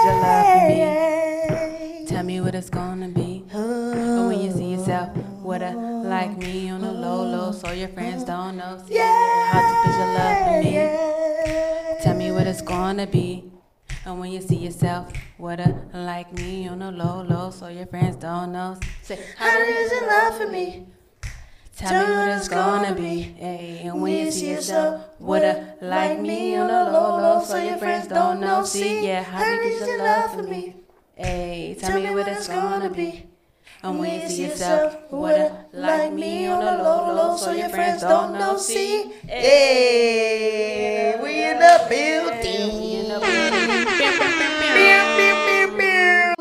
is your love for me? Tell me what it's gonna be. But when you see yourself with a like me on the low low, so your friends don't know. See how deep is your love for me? Tell me what it's gonna be. And when you see yourself with a like me on the low low, so your friends don't know. Say how deep is your love for me? Tell me what it's gonna be. Hey, and when you see yourself with a like me on a low low, so your friends don't know. See, yeah, how deep is your love for me? Hey, tell me what it's gonna be. And when you see yourself with a like me on a low low, so your friends don't know. See, Hey, we in the building.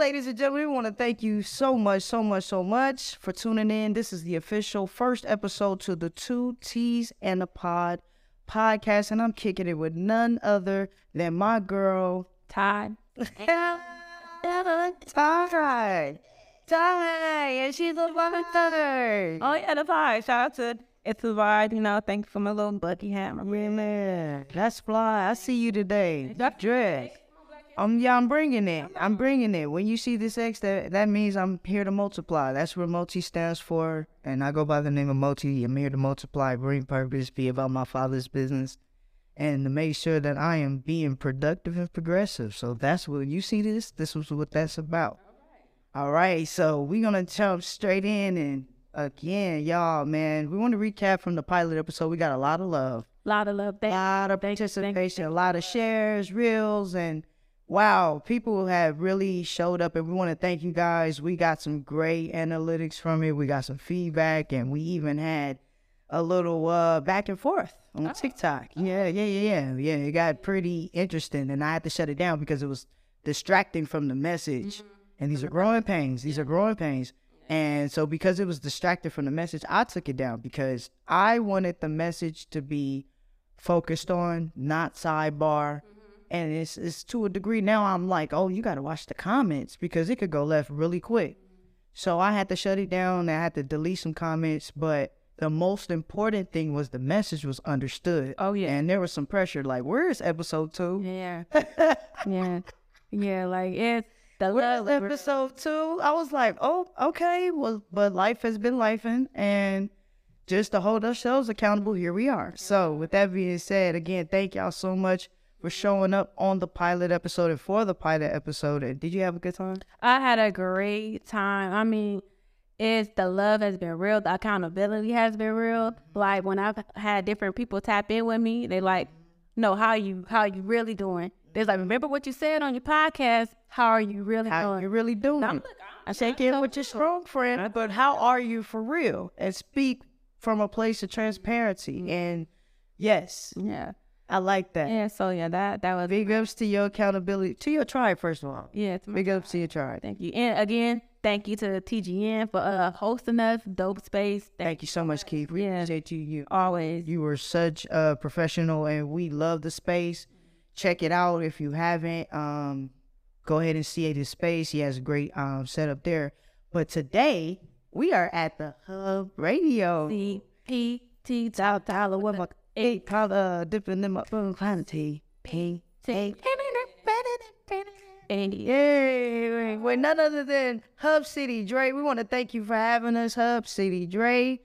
Ladies and gentlemen, we want to thank you so much, so much, so much for tuning in. This is the official first episode to the Two T's and a Pod podcast, and I'm kicking it with none other than my girl, Todd. Ty. Ty, and she's a mother. Oh yeah, that's right. Shout out to it's a ride, you know. Thank you for my little Bucky red Man, that's fly. I see you today. That Dress. Um, yeah, I'm bringing it. I'm bringing it. When you see this X, that that means I'm here to multiply. That's what multi stands for, and I go by the name of multi. I'm here to multiply, bring purpose, be about my father's business, and to make sure that I am being productive and progressive. So that's what you see. This. This was what that's about. All right, so we're gonna jump straight in and again, y'all, man, we want to recap from the pilot episode. We got a lot of love a lot of love. a lot of participation, a lot of shares, reels, and wow, people have really showed up, and we want to thank you guys. We got some great analytics from it. We got some feedback, and we even had a little uh back and forth on ah. TikTok. Ah. Yeah, yeah, yeah, yeah, yeah. It got pretty interesting, and I had to shut it down because it was distracting from the message. Mm-hmm. And these are mm-hmm. growing pains. These are growing pains. And so, because it was distracted from the message, I took it down because I wanted the message to be focused on, not sidebar. Mm-hmm. And it's, it's to a degree now I'm like, oh, you got to watch the comments because it could go left really quick. So I had to shut it down. I had to delete some comments. But the most important thing was the message was understood. Oh, yeah. And there was some pressure like, where is episode two? Yeah. yeah. Yeah. Like it's the Where's love. episode two? I was like, oh, okay. Well, but life has been lifing, and just to hold ourselves accountable, here we are. So, with that being said, again, thank y'all so much for showing up on the pilot episode and for the pilot episode. And did you have a good time? I had a great time. I mean, it's the love has been real. The accountability has been real. Like when I've had different people tap in with me, they like, no, how you how you really doing? They're like, remember what you said on your podcast? How are you really How doing? you really doing? I'm- I check in with your strong friend, but how are you for real? And speak from a place of transparency. Mm-hmm. And yes, yeah. I like that. Yeah. So yeah, that that was Big ups to your accountability, to your tribe, first of all. yeah. Big ups to your tribe. thank you. And again, thank you to TGN for uh, hosting us. Dope space. Thank Thank you so much, Keith. We Yeah. appreciate you. You, always. you were such a professional, and we love the space. Check it out if you haven't. Um, go ahead and see his space. He has a great um setup there. But today we are at the Hub Radio. C P T dollar my Eight color dipping in my boom quantity. P T. And Yay! With none other than Hub City Dre. We want to thank you for having us, Hub City Dre.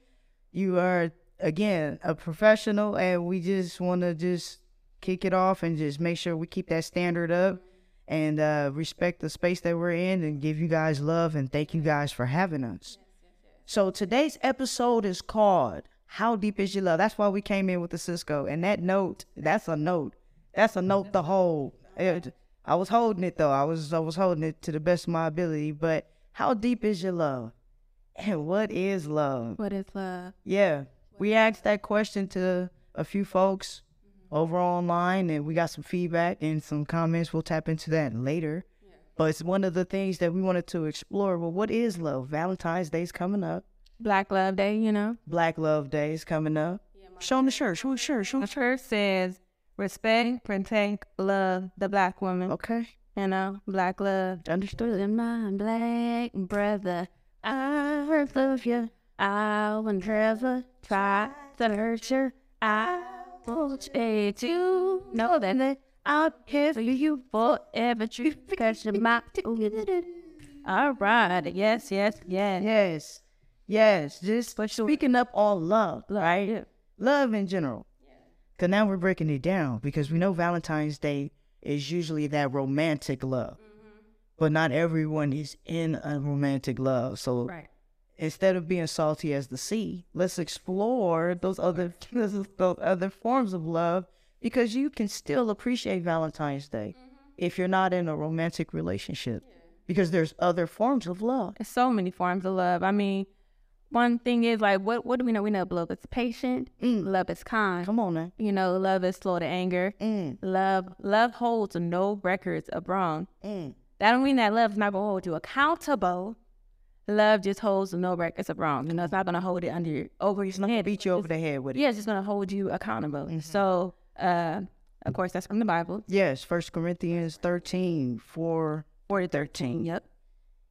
You are again a professional, and we just want to just kick it off and just make sure we keep that standard up and uh, respect the space that we're in and give you guys love and thank you guys for having us. So today's episode is called "How Deep Is Your Love." That's why we came in with the Sisqo, and that note, that's a note. That's a note to hold. It- I was holding it though. I was I was holding it to the best of my ability. But how deep is your love? And what is love? what is love? Yeah, we asked that question to a few folks mm-hmm. over online, and we got some feedback and some comments. We'll tap into that later. But it's one of the things that we wanted to explore. Well, what is love? Valentine's Day's coming up. Black Love Day, you know. Black Love Day is coming up. Show 'em the shirt. Show the shirt. Show The shirt. says respect, protect, love the black woman. Okay. You know, black love. Understood. To my black brother, I love you. I will never try to hurt you. I want you to know that I'll kiss you forever. True, because you're my. All right. Yes, yes, yes. Yes. Yes. Just speaking up on love, right? Love in general. Because now we're breaking it down because we know Valentine's Day is usually that romantic love. Mm-hmm. But not everyone is in a romantic love. So Right. instead of being salty as the sea, let's explore those other those other forms of love because you can still appreciate Valentine's Day mm-hmm. if you're not in a romantic relationship. Because there's other forms of love. There's so many forms of love. I mean, one thing is like, what what do we know? We know love is patient. Love is kind. Come on now. You know, love is slow to anger. Mm, Love love holds no records of wrong. mm. That don't mean that love's not gonna hold you accountable. Love just holds no records of wrong. You know, it's not gonna hold it under your over your head. Beat you over the head with it. Yeah, it's just gonna hold you accountable. So, uh, of course, that's from the Bible. Yes, First Corinthians 13, 4, 4 to 13. Yep.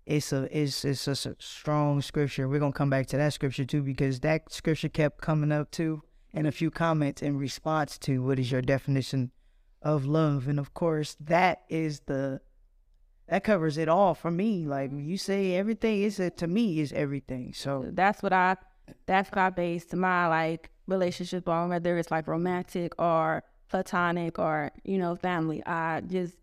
It's a it's it's a strong scripture. We're gonna come back to that scripture too because that scripture kept coming up too and a few comments in response to what is your definition of love. And of course that is the that covers it all for me. Like when you say everything is a, to me is everything. So That's what I that's what I based my like relationship on, whether it's like romantic or platonic or, you know, family. I just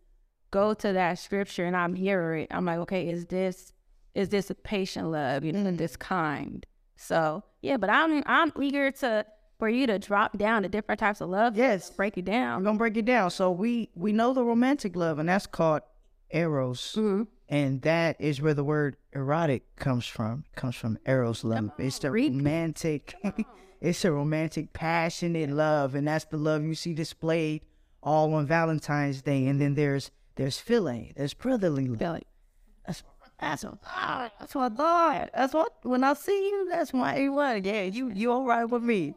go to that scripture and I'm hear it. I'm like, okay, is this is this a patient love? You know, Mm. this kind. So yeah, but I'm I'm eager to for you to drop down the different types of love. Yes. Break it down. I'm gonna break it down. So we we know the romantic love and that's called eros. Mhm. And that is where the word erotic comes from. It comes from eros love. It's the romantic, it's a romantic, passionate love, and that's the love you see displayed all on Valentine's Day. And then there's there's philia, there's brotherly love. Feel That's that's what that's what I thought. That's what when I see you, that's my A one. Yeah, you you all right with me?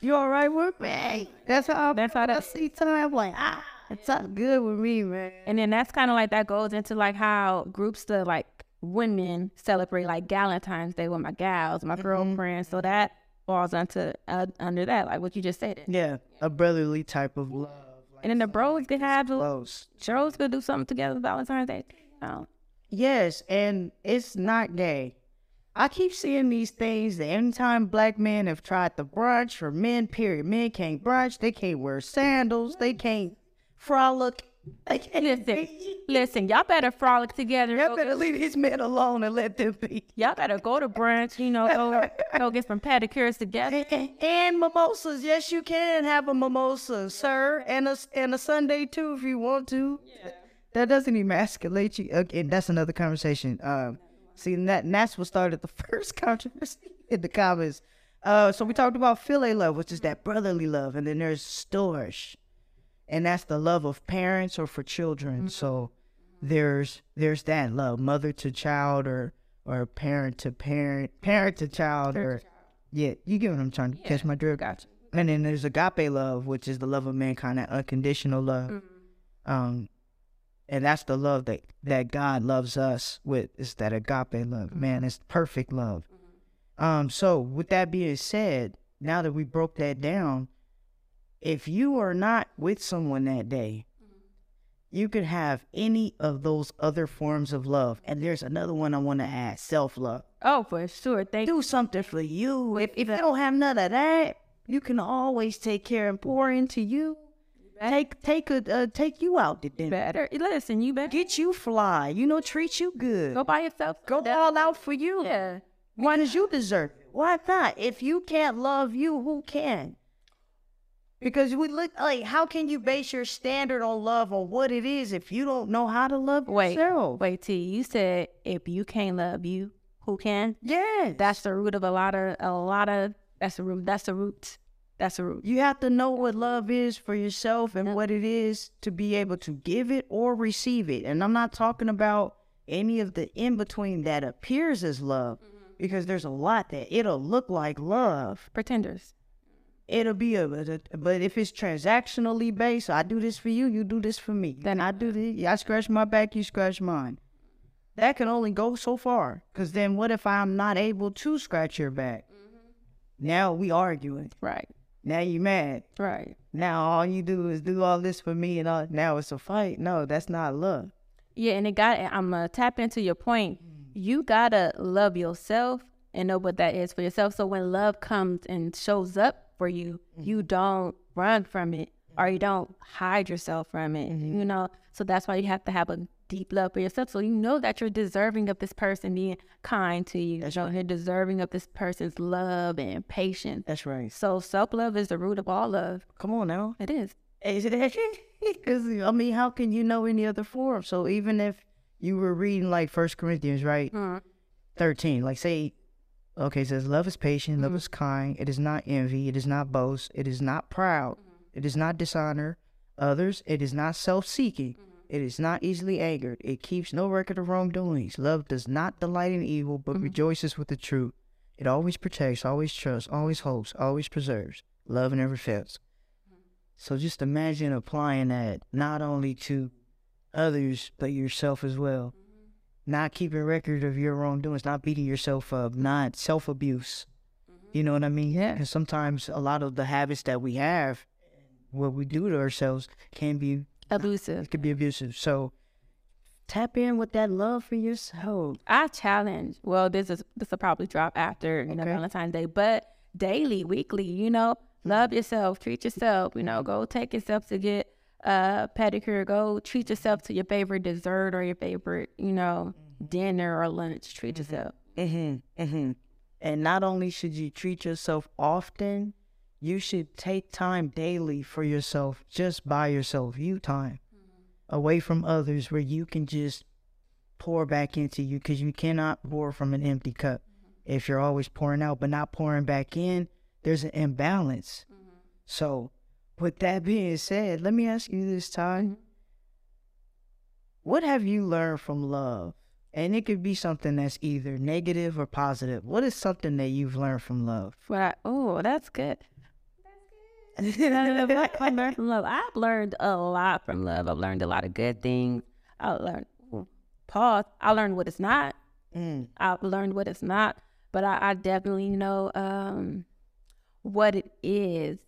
You all right with me? That's how That's how I that- see time. I'm like ah, it's all good with me, man. And then that's kind of like that goes into like how groups to like women celebrate like Valentine's Day with my gals, my girlfriends. So that falls into uh, under that, like what you just said. Yeah, a brotherly type of love. And then the bros could have the Close. bros could do something together Valentine's Day. Oh, Yes, and it's not gay. I keep seeing these things that anytime black men have tried to brunch, or men, period, men can't brunch, they can't wear sandals, they can't frolic. They can't listen, listen, y'all better frolic together. Y'all Go- better leave these men alone and let them be. Y'all better go to brunch. You know, go go get some pedicures together. And, and mimosas, yes, you can have a mimosa, sir, and a and a Sunday too if you want to. That doesn't emasculate you. Again, that's another conversation. Um, see, and that and that's what started the first controversy in the comments. Uh, so we talked about philia love, which is that brotherly love, and then there's storge, and that's the love of parents or for children. So there's there's that love, mother to child, or or parent to parent, parent to child, or yeah, you get what I'm trying to catch my drift. Gotcha. And then there's agape love, which is the love of mankind, that unconditional love. Um, and that's the love that that God loves us with. Is that agape love? Man, it's perfect love. Um, so with that being said, now that we broke that down, if you are not with someone that day, you could have any of those other forms of love. And there's another one I want to add: self love Oh, for sure. Thank do something for you. If, if you don't have none of that, you can always take care and pour into you. Take take a uh, take you out to you. dinner. Better listen. You better Get you fly. You know, treat you good. go by yourself. Go all out for you. Yeah. Why does you deserve it? Why not? If you can't love you, who can? Because we look like how can you base your standard on love on what it is if you don't know how to love Wait, yourself? wait, T. You said if you can't love you, who can? Yes. That's the root of a lot of a lot of. That's the root. That's the root. That's the root. You have to know what love is for yourself and what it is to be able to give it or receive it. And I'm not talking about any of the in between that appears as love mm-hmm. because there's a lot that it'll look like love. Pretenders. It'll be a, a- but if it's transactionally based, I do this for you, you do this for me. Then I do this, I scratch my back, you scratch mine. That can only go so far. Because then what if I'm not able to scratch your back? Mm-hmm. Now we arguing. Right. Now you mad. Right. Now all you do is do all this for me and all now it's a fight. No, that's not love. Yeah, and it got I'm gonna tap into your point. Mm. You gotta love yourself and know what that is for yourself. So when love comes and shows up for you, you don't run from it or you don't hide yourself from it. You know? So that's why you have to have a deep love for yourself. So you know that you're deserving of this person being kind to you. That's know, you're deserving of this person's love and patience. That's right. So self love is the root of all love. Come on now. It is. Is it Because I mean, how can you know any other form? So even if you were reading like First Corinthians, right, Mm. thirteen, like say, okay, it says love is patient, love mm-hmm. is kind, it is not envy, it is not boast, it is not proud, mm-hmm. it is not dishonor others, it is not self-seeking, mm-hmm. it is not easily angered, it keeps no record of wrongdoings. Love does not delight in evil, but rejoices with the truth. It always protects, always trusts, always hopes, always preserves. Love never fails. So just imagine applying that not only to others but yourself as well. Not keeping record of your wrongdoings, not beating yourself up, not self abuse. Mm-hmm. You know what I mean? Yeah. Because sometimes a lot of the habits that we have, what we do to ourselves, can be Abusive. it could be abusive. So tap in with that love for yourself. I challenge. Well, this is this will probably drop after you know Okay. Valentine's Day, but daily, weekly, you know, love mm-hmm. yourself, treat yourself. You know, go take yourself to get a pedicure. Go treat yourself to your favorite dessert or your favorite, you know, mm-hmm. dinner or lunch. Treat mm-hmm. yourself. Mm-hmm. Mm-hmm. And not only should you treat yourself often, you should take time daily for yourself, just by yourself, you time, mm-hmm. away from others, where you can just pour back into you, because you cannot pour from an empty cup. If you're always pouring out but not pouring back in, there's an imbalance. So, with that being said, let me ask you this, Ty. What have you learned from love? And it could be something that's either negative or positive. What is something that you've learned from love? Oh, that's good. I learned from love. I've learned a lot from love. I've learned a lot of good things. I learned pause. I learned what it's not. Mm, I've learned what it's not, but I, I definitely know um, what it is.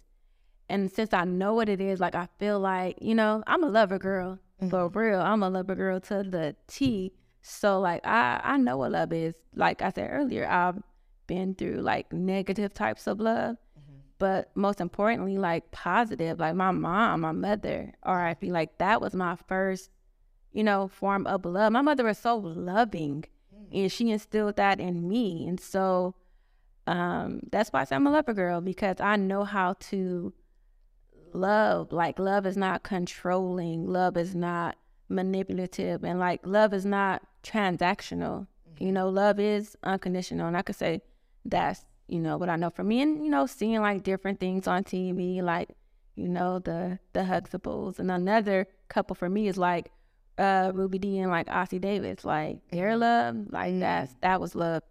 And since I know what it is, like I feel like, you know, I'm a lover girl for mm-hmm. real. I'm a lover girl to the T. So like I, I know what love is. Like I said earlier, I've been through like negative types of love. Mm-hmm. But most importantly, like positive, like my mom, my mother, or I feel like that was my first, you know, form of love. My mother was so loving mm. and she instilled that in me. And so um, that's why I say I'm a lover girl because I know how to love. Like love is not controlling, love is not manipulative, and like love is not transactional. You mm-hmm. know, love is unconditional. And I could say that's, you know, what I know for me and, you know, seeing like different things on TV, like, you know, the the Huxtables. And another couple for me is like uh Ruby Dee and like Ossie Davis. Like their mm-hmm. love, like that's mm-hmm. that was love.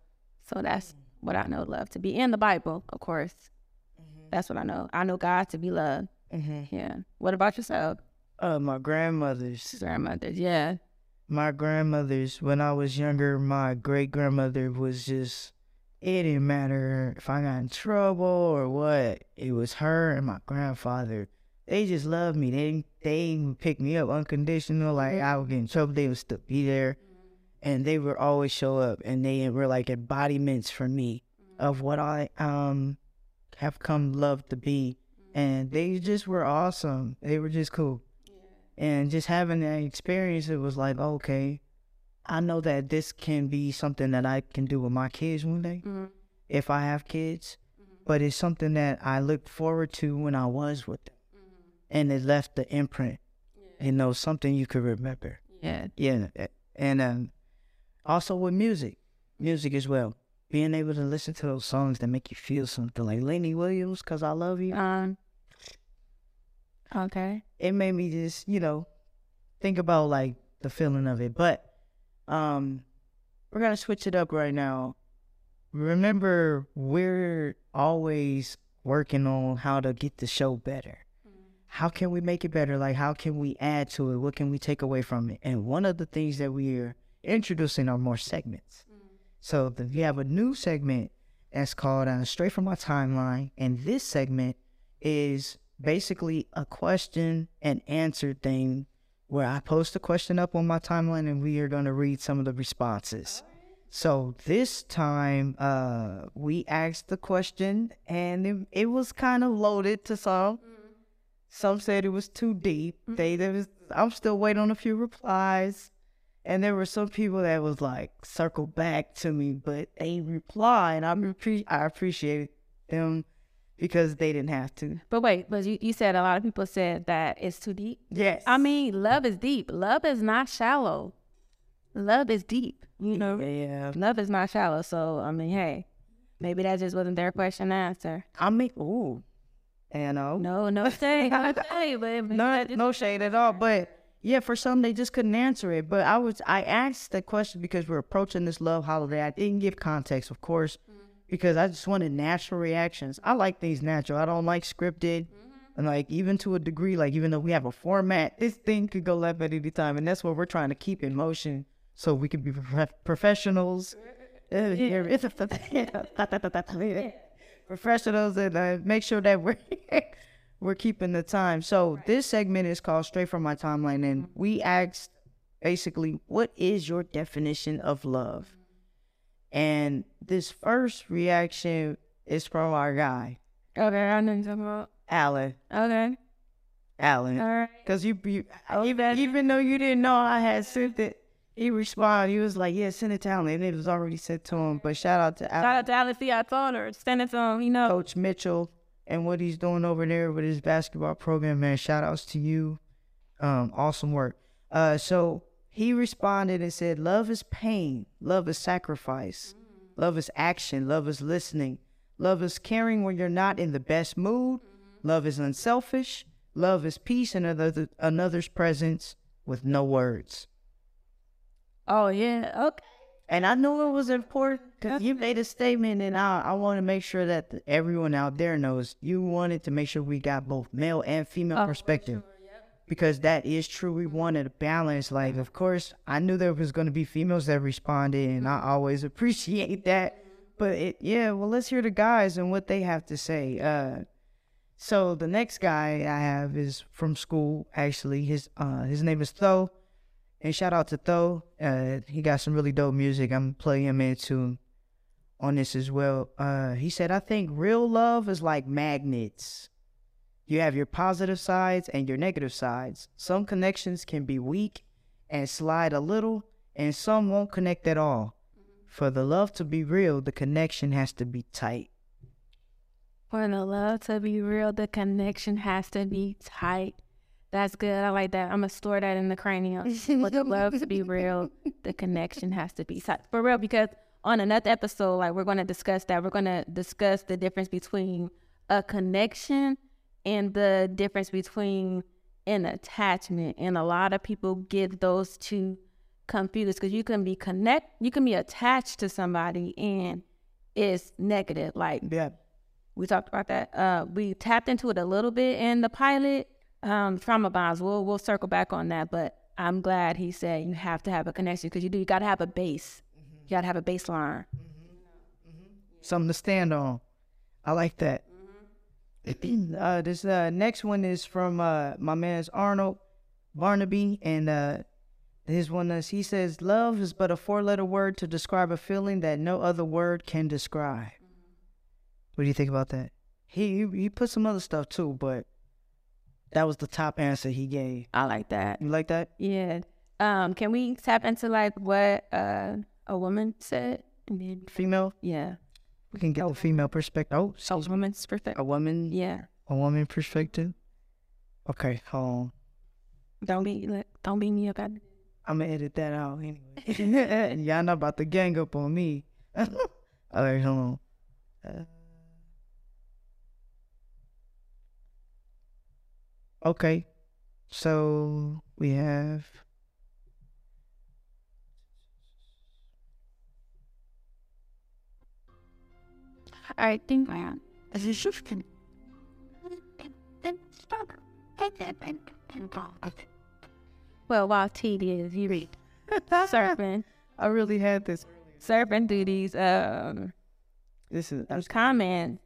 So that's what I know love to be. In the Bible, of course. That's what I know. I know God to be love. Mm-hmm. Yeah. What about yourself? Uh, my grandmother's. Grandmothers, yeah. My grandmother's. When I was younger, my great grandmother was just. It didn't matter if I got in trouble or what. It was her and my grandfather. They just loved me. They they would pick me up unconditional. Like I would get in trouble, they would still be there, and they would always show up. And they were like embodiments for me of what I um have come love to be. And they just were awesome. They were just cool. And just having that experience, it was like, okay, I know that this can be something that I can do with my kids one day Mhm. if I have kids. But it's something that I looked forward to when I was with them. And it left the imprint, you know, something you could remember. Yeah. Yeah. And um, also with music, music as well. Being able to listen to those songs that make you feel something like Lenny Williams, Cause I Love You. Um Okay. it made me just, you know, think about like the feeling of it. But um we're gonna switch it up right now. Remember, we're always working on how to get the show better. How can we make it better? Like how can we add to it? What can we take away from it? And one of the things that we're introducing are more segments. So the, we have a new segment that's called uh, Straight from My Timeline. And this segment is basically a question and answer thing where I post a question up on my timeline and we are going to read some of the responses. So this time, uh, we asked the question and it, it was kind of loaded to some. Some said it was too deep. They there was I'm still waiting on a few replies. And there were some people that was like circle back to me, but they replied. I appre- I appreciate them because they didn't have to. But wait, but you, you said a lot of people said that it's too deep. Yes. I mean, love is deep. Love is not shallow. Love is deep. You know, yeah. love is not shallow. So I mean, hey, maybe that just wasn't their question to answer. I mean, ooh, you oh. know, No, no shade, no shade, but no, no shade at all. But yeah, for some they just couldn't answer it. But I was, I asked the question because we're approaching this love holiday. I didn't give context, of course, because I just wanted natural reactions. I like things natural. I don't like scripted. And like even to a degree, like even though we have a format, this thing could go left at any time, and that's what we're trying to keep in motion, so we can be prof- professionals. Uh, professionals and uh, make sure that we're we're keeping the time. So this segment is called Straight from My Timeline, and we asked basically, what is your definition of love? And this first reaction is from our guy, Okay, I know you're talking about. Alan. Okay, Alan. all right. Because you, you even, even though you didn't know I had sent it, he responded. He was like, "Yeah, send it to Alan," and it was already sent to him. But shout out to Shout Alan, out to Alex I told her send it to him. You know, Coach Mitchell, and what he's doing over there with his basketball program. Man, shout outs to you. Um, awesome work. Uh, so he responded and said, "Love is pain. Love is sacrifice. Love is action. Love is listening. Love is caring when you're not in the best mood. Love is unselfish. Love is peace in another another's presence with no words." oh yeah, okay. And I knew it was important because you made a statement, and I, I want to make sure that everyone out there knows you wanted to make sure we got both male and female oh, perspective. Because that is true. We wanted a balance. Like, of course, I knew there was going to be females that responded, and I always appreciate that. But it, yeah, well, let's hear the guys and what they have to say. Uh, so the next guy I have is from school. Actually, his uh, his name is Tho. And shout out to Tho. Uh, he got some really dope music. I'm playing him into on this as well. Uh, he said, I think real love is like magnets. You have your positive sides and your negative sides. Some connections can be weak and slide a little, and some won't connect at all. For the love to be real, the connection has to be tight. For the love to be real, the connection has to be tight. That's good. I like that. I'm gonna store that in the cranium. For the love to be real, the connection has to be tight. For real, because on another episode, like we're gonna discuss that. We're gonna discuss the difference between a connection and the difference between an attachment. And a lot of people get those two confused because you can be connect, you can be attached to somebody and it's negative. Like Yeah. we talked about that. Uh, we tapped into it a little bit in the pilot. Um, trauma bonds. We'll we'll circle back on that, but I'm glad he said you have to have a connection because you do. You got to have a base. You got to have a baseline. something to stand on. I like that. Uh, this uh, next one is from uh, my man's Arnold Barnaby, and uh, his one is he says, "Love is but a four-letter word to describe a feeling that no other word can describe." What do you think about that? He he, put some other stuff too, but that was the top answer he gave. I like that. You like that? Yeah. Um, can we tap into like what uh, a woman said? Female? yeah. We can get the female perspective. Oh, So woman's perspective. a woman, Yeah. a woman perspective. Okay, hold on. Don't be like, don't be me up. At, I'm gonna edit that out anyway. Y'all not about to gang up on me. All right, hold on. Uh, okay, so we have. I think I am. As a system, well, while TD is you read surfing, I really had this. surfing through these um This is those comments,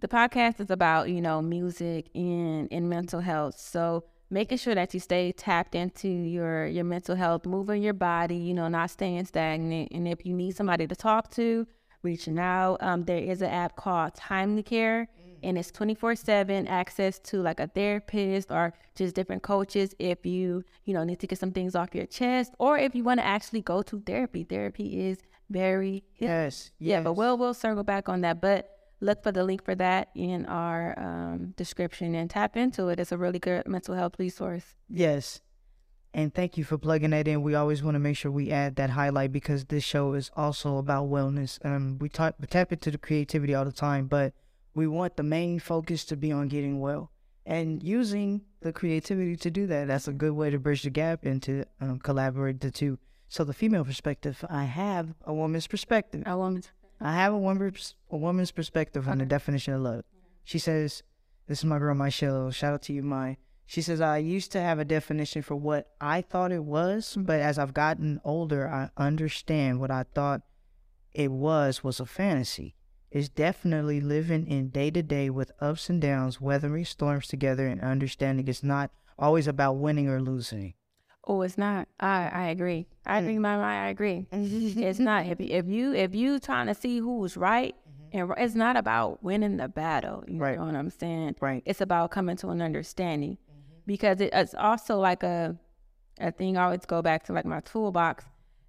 the podcast is about you know music and and mental health. So making sure that you stay tapped into your your mental health, moving your body, you know, not staying stagnant. And if you need somebody to talk to, reaching out. Um, there is an app called TimelyCare, and it's 24 7 access to like a therapist or just different coaches if you you know need to get some things off your chest or if you want to actually go to therapy. Therapy is very yes, yeah but we'll we'll circle back on that but look for the link for that in our um, description and tap into it. It's a really good mental health resource. Yes and thank you for plugging that in. We always want to make sure we add that highlight because this show is also about wellness. Um, we, talk, we tap into the creativity all the time, but we want the main focus to be on getting well and using the creativity to do that. That's a good way to bridge the gap and to um, collaborate the two. So the female perspective, I have a woman's perspective. A woman's. I have a woman's a woman's perspective on the definition of love. She says, "This is my girl, Michelle. Shout out to you, my." She says, "I used to have a definition for what I thought it was, but as I've gotten older, I understand what I thought it was was a fantasy It's definitely living in day to day with ups and downs, weathering storms together, and understanding it's not always about winning or losing. Oh, it's not. I I agree. I agree, my I agree. it's not. If if you if you trying to see who's right, mm-hmm. and it's not about winning the battle. You right. know what I'm saying? Right. It's about coming to an understanding. Because it, it's also like a a thing. I always go back to like my toolbox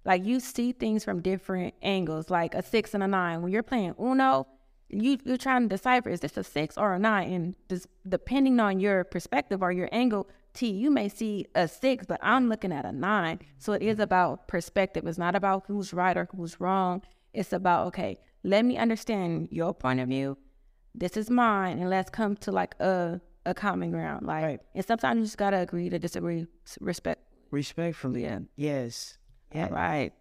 like you see things from different angles, like a six and a nine. When you're playing Uno, you you're trying to decipher is this a six or a nine, and just depending on your perspective or your angle, T, you may see a six, but I'm looking at a nine. So it is about perspective. It's not about who's right or who's wrong. It's about okay, let me understand your point of view. This is mine, and let's come to like a a common ground. Like, right. and sometimes you just gotta agree to disagree. Respect. Respectfully. Yeah. Yes. Yeah. right.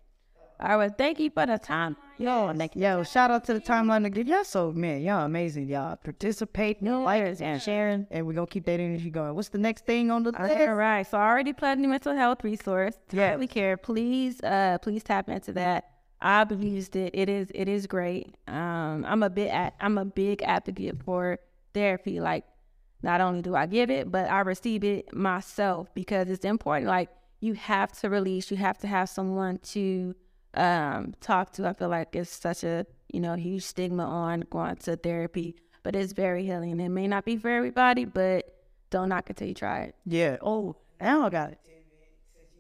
All right. Thank you for the time. Yo, you. Yo, shout out to the timeline again. Y'all so man, y'all amazing. Y'all participate, no, like and sharing, and we're gonna keep that energy going. What's the next thing on the list? All right. So I already plugged the mental health resource. Yeah. We care. Please, uh, please tap into that. I've used it. It is it is great. Um, I'm a bit at, I'm a big advocate for therapy. Like, not only do I give it, but I receive it myself because it's important. Like you have to release, you have to have someone to um, talk to. I feel like it's such a, you know, huge stigma on going to therapy, but it's very healing. It may not be for everybody, but don't knock it till you try it. Yeah. Oh, now I got it.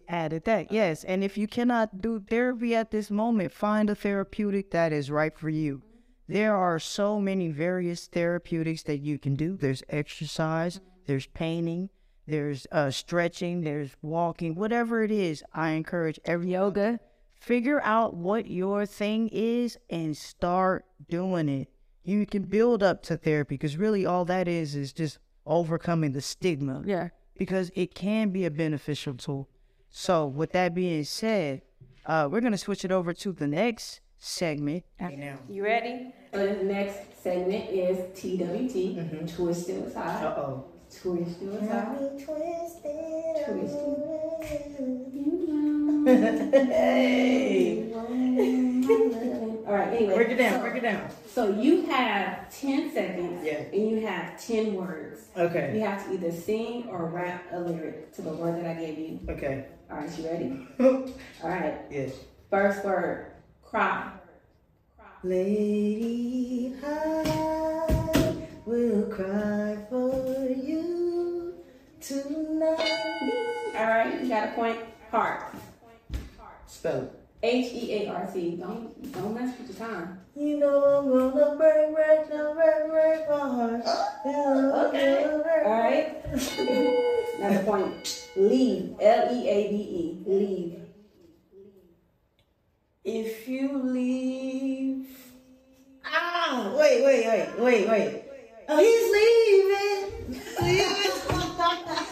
Added that. Yes. And if you cannot do therapy at this moment, find a therapeutic that is right for you. There are so many various therapeutics that you can do. There's exercise, there's painting, there's uh, stretching, there's walking, whatever it is. I encourage every yoga. Figure out what your thing is and start doing it. You can build up to therapy because really all that is is just overcoming the stigma. Yeah. Because it can be a beneficial tool. So with that being said, uh, we're gonna switch it over to the next segment. You ready? So the next segment is TWT, mm-hmm. Twisted Side. Uh oh. Twist your side. Twist it. Hey. All right, anyway. Break it down, so, break it down. So you have 10 seconds yeah. and you have 10 words. Okay. You have to either sing or rap a lyric to the word that I gave you. Okay. All right, you ready? All right. Yes. First word, cry. Lady, I will cry for you tonight. All right, you got a point. Heart. Spell it. H E A R T. Don't don't mess with the time. You know I'm gonna break, break, no break, break my heart. Oh, okay. All right. Another point. Leave. L E A V E. Leave. If you leave. Ah, wait, wait, wait, wait, wait. Oh, he's leaving. Leaving.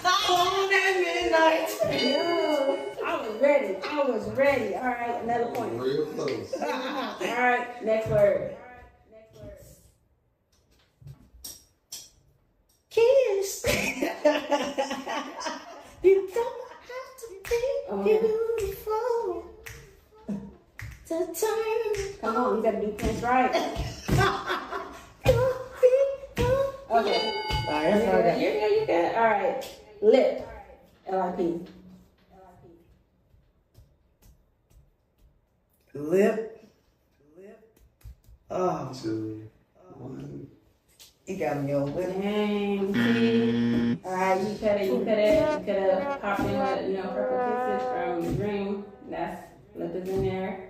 Home at midnight Yo, I was ready. I was ready. All right, another point. Real close. All right, next word. Kiss. you don't have to be oh. beautiful to turn. Come on, you gotta do things right. Okay. All right, that's all I got. You're good, you're good. All right. Lip. L-I-P. Lip. Oh, two, one. he got me on lip. Dang. See? Mm. All right, you could have, you could have, you could have popped in with, you know, purple kisses from the Dream. That's lip is in there.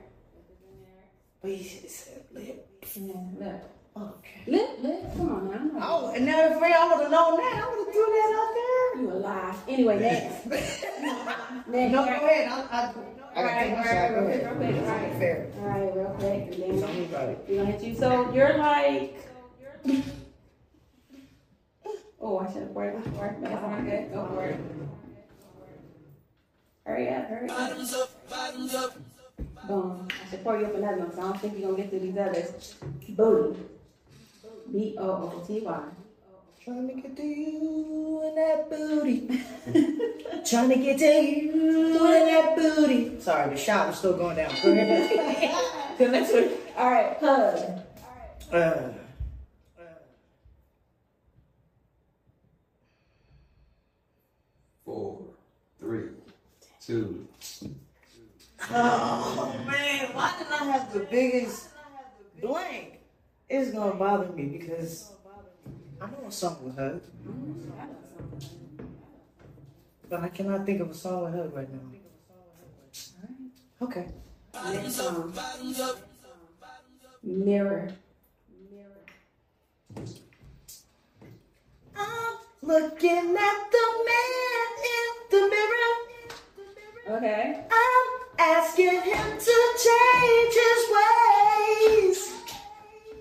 But he said lip. Yeah, lip. Okay. Lip, lip. Come on now. Oh, and now if I would have known that, I would have threw that out there. You a lie. Anyway, next. next. No, go ahead. I, I, I All right, take all my right, shot. Go real quick, real quick, all right. Fair. All right, real quick. And then Tell me about it. we're gonna hit you. So you're like. oh, I should have poured it before. But it's good. Go for it. Hurry up, hurry up. Bottoms up, bottoms up. Boom. I should pour you up another one, so I don't think you're gonna get through these others. Booty. B O O T Y. Trying to get to you and that booty. Trying to get to you and that booty. Sorry, the shot was still going down. Go ahead. the next one. All right, hug. Uh, Four, three, two. Oh man, why did I have the biggest blank? It's gonna bother me because I know a song with her, but I cannot think of a song with her right now. Okay. Next song. Mirror. I'm looking at the man in the mirror. Okay. I'm asking him to change his ways.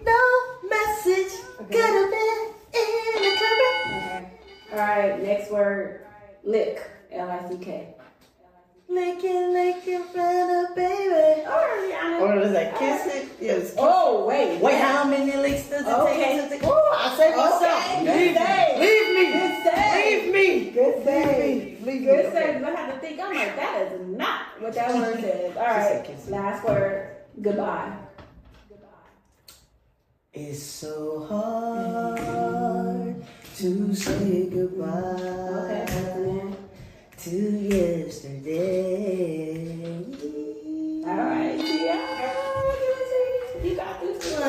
No message could have been any clearer. Okay. All right. Next word. Lick. L I C K. Licking, licking, friend of baby. Oh, Or is that kissing? Yes. Oh, wait. Wait, how many Good save. I have to think. I'm like, that is not what that word says. All right. Last word. Goodbye. It's so hard to say goodbye Okay. To yesterday. all right. Yeah. You got this. I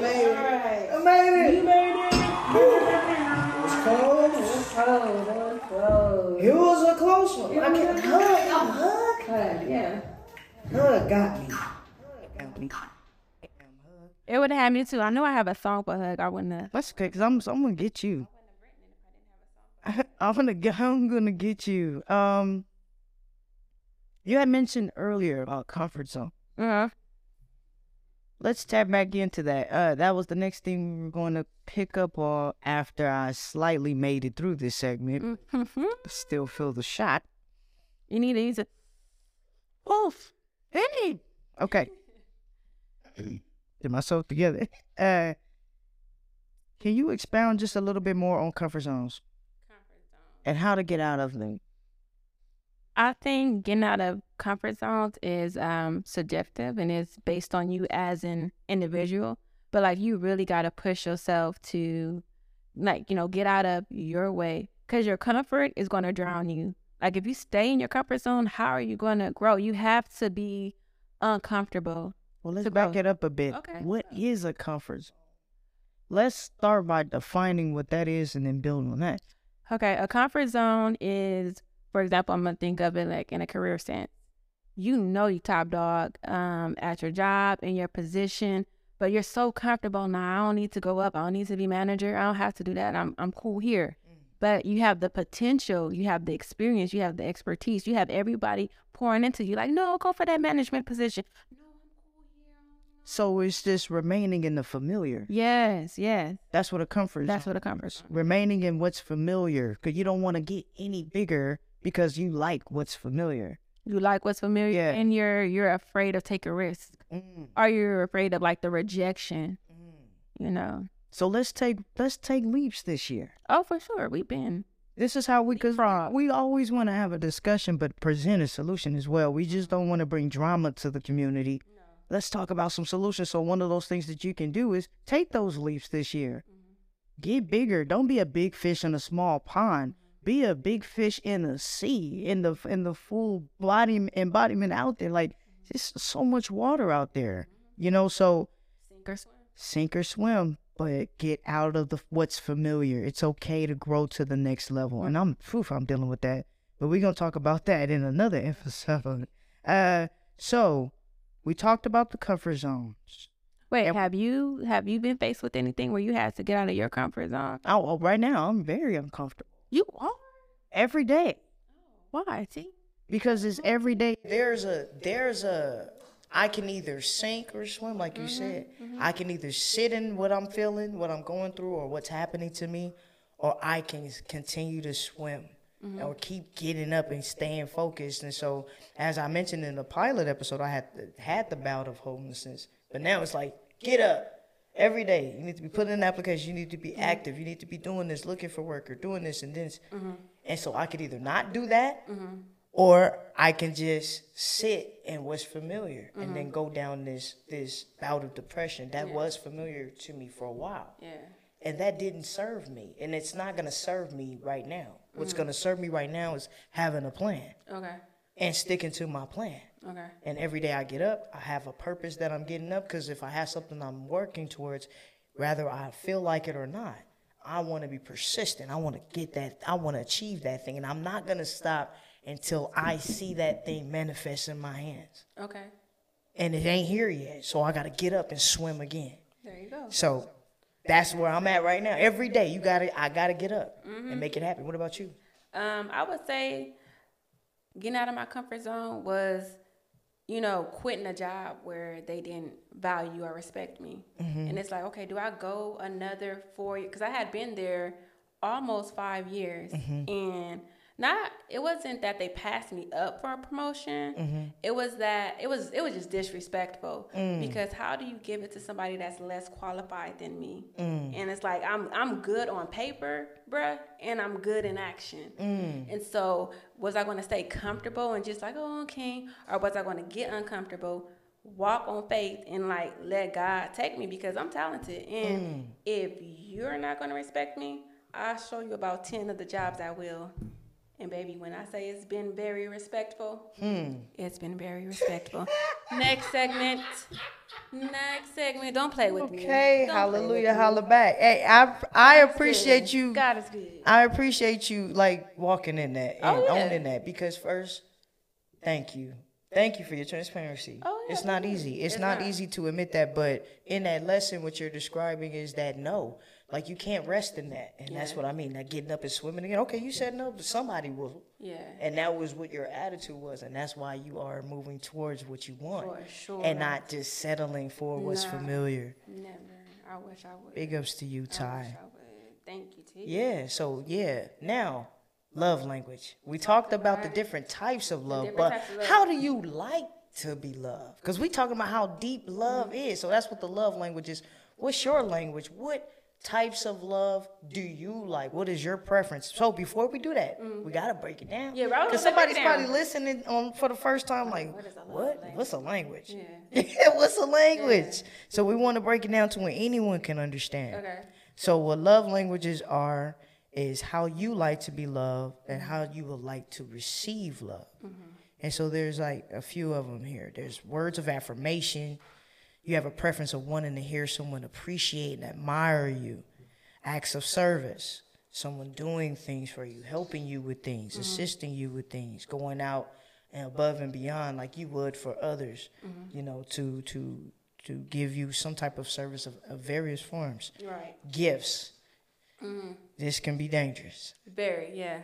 made it. right. I made it. You made it. Was a close one. I can't hug. A hug. Hug, yeah. Hug got me. Got me. It would have had me too. I know I have a song for Hug. I wouldn't have. That's okay, cause I'm I'm gonna get you. I'm gonna get I'm gonna get you. Um, you had mentioned earlier about comfort zone. Uh, Let's tap back into that. Uh, that was the next thing we were going to pick up on after I slightly made it through this segment. mhm. Still feel the shot. You need to use it. Oof. Hey. Okay. Get myself together. Uh, can you expound just a little bit more on comfort zones and how to get out of them? I think getting out of comfort zones is um subjective and it's based on you as an individual. But like you really gotta push yourself to like, you know, get out of your way. Cause your comfort is gonna drown you. Like if you stay in your comfort zone, how are you gonna grow? You have to be uncomfortable. Well, let's to back grow. it up a bit. Okay. What is a comfort zone? Let's start by defining what that is and then build on that. Okay, a comfort zone is, for example, I'm gonna think of it like in a career sense. You know you top dog um at your job in your position, but you're so comfortable now. I don't need to go up. I don't need to be manager. I don't have to do that. I'm I'm cool here. But you have the potential, you have the experience, you have the expertise, you have everybody pouring into you. Like, no, go for that management position. So it's just remaining in the familiar. Yes, yes. That's what a comfort That's what a comfort remaining in what's familiar because you don't want to get any bigger because you like what's familiar. You like what's familiar, Yeah. and you're you're afraid of taking risks, Mm, or you're afraid of like the rejection. You know. So let's take let's take leaps this year. Oh, for sure. We've been. This is how we cause we always want to have a discussion but present a solution as well. We just don't want to bring drama to the community. Let's talk about some solutions. So one of those things that you can do is take those leaps this year. Get bigger. Don't be a big fish in a small pond. Be a big fish in the sea, in the in the full body embodiment out there. Like there's so much water out there, you know. So Sink or swim. sink or swim, but get out of the what's familiar. It's okay to grow to the next level, and I'm proof I'm dealing with that. But we're gonna talk about that in another episode. Uh, so we talked about the comfort zones. Wait, have you have you been faced with anything where you had to get out of your comfort zone? Oh, well, right now I'm very uncomfortable You are. every day Why? See. because it's mm-hmm. every day. There's a there's a I can either sink or swim, like you mm-hmm. said. Mm-hmm. I can either sit in what I'm feeling, what I'm going through, or what's happening to me, or I can continue to swim or keep getting up and staying focused. And so, as I mentioned in the pilot episode, I had had the bout of homelessness, but now it's like get up every day. You need to be putting in mm-hmm. an application. You need to be mm-hmm. active. You need to be doing this, looking for work, or doing this and this. Mm-hmm. And so I could either not do that, or I can just sit in what's familiar and then go down this this bout of depression that was familiar to me for a while. Yeah. And that didn't serve me, and it's not gonna serve me right now. What's mm. gonna serve me right now is having a plan Okay. And sticking to my plan. Okay. And every day I get up, I have a purpose that I'm getting up because if I have something I'm working towards, whether I feel like it or not, I want to be persistent. I want to get that, I want to achieve that thing. And I'm not going to stop until I see that thing manifest in my hands. Okay. And it ain't here yet. So I got to get up and swim again. There you go. So that's where I'm at right now. Every day, you got to, I got to get up and make it happen. What about you? Um, I would say getting out of my comfort zone was, you know, quitting a job where they didn't value or respect me. Mm-hmm. And it's like, okay, do I go another four years? Because I had been there almost five years. Mm-hmm. And not, it wasn't that they passed me up for a promotion. Mm-hmm. It was that, it was, it was just disrespectful. Mm. Because how do you give it to somebody that's less qualified than me? Mm. And it's like, I'm, I'm good on paper, bruh, and I'm good in action. Mm. And so, was I going to stay comfortable and just like, oh, okay, or was I going to get uncomfortable, walk on faith, and like let God take me because I'm talented. And if you're not going to respect me, I'll show you about ten of the jobs I will. And baby, when I say it's been very respectful, hmm. it's been very respectful. Next segment. Next segment. Don't play with me. Okay, hallelujah, holla back. Hey, I I God's appreciate you. God is good. I appreciate you like walking in that oh, and Oh, yeah. owning that because first, thank you. Thank you for your transparency. Oh, yeah, it's not easy. It's, It's not, not. easy to admit that, but in that lesson, what you're describing is that no, like you can't rest in that, and that's what I mean. Like getting up and swimming again. Okay, you said no, but somebody will, Yeah. and that was what your attitude was, and that's why you are moving towards what you want, For sure. and not just settling for what's familiar. Never. I wish I would. Big ups to you, I wish Ty. I would. Thank you, T. Yeah, so yeah. Now, love language. We talked about the different types of love, but of love. how do you like to be loved? Because we talking about how deep love Mm-hmm. is. So that's what the love language is. What's your language? What types of love do you like? What is your preference? So before we do that, we mm-hmm. gotta break it down. Yeah, right, Because somebody's probably listening on for the first time, like, What is a what? language? What's a language? Yeah. What's a language? So we want to break it down to where anyone can understand. Okay. So what love languages are is how you like to be loved and how mm-hmm. you would like to receive love. Mm-hmm. And so there's like a few of them here. There's words of affirmation. You have a preference of wanting to hear someone appreciate and admire you. Acts of service. Someone doing things for you, helping you with things, mm-hmm. assisting you with things, going out and above and beyond like you would for others. Mm-hmm. You know, to to to give you some type of service of, of various forms Right. gifts. Mm-hmm. This can be dangerous Very. Yeah.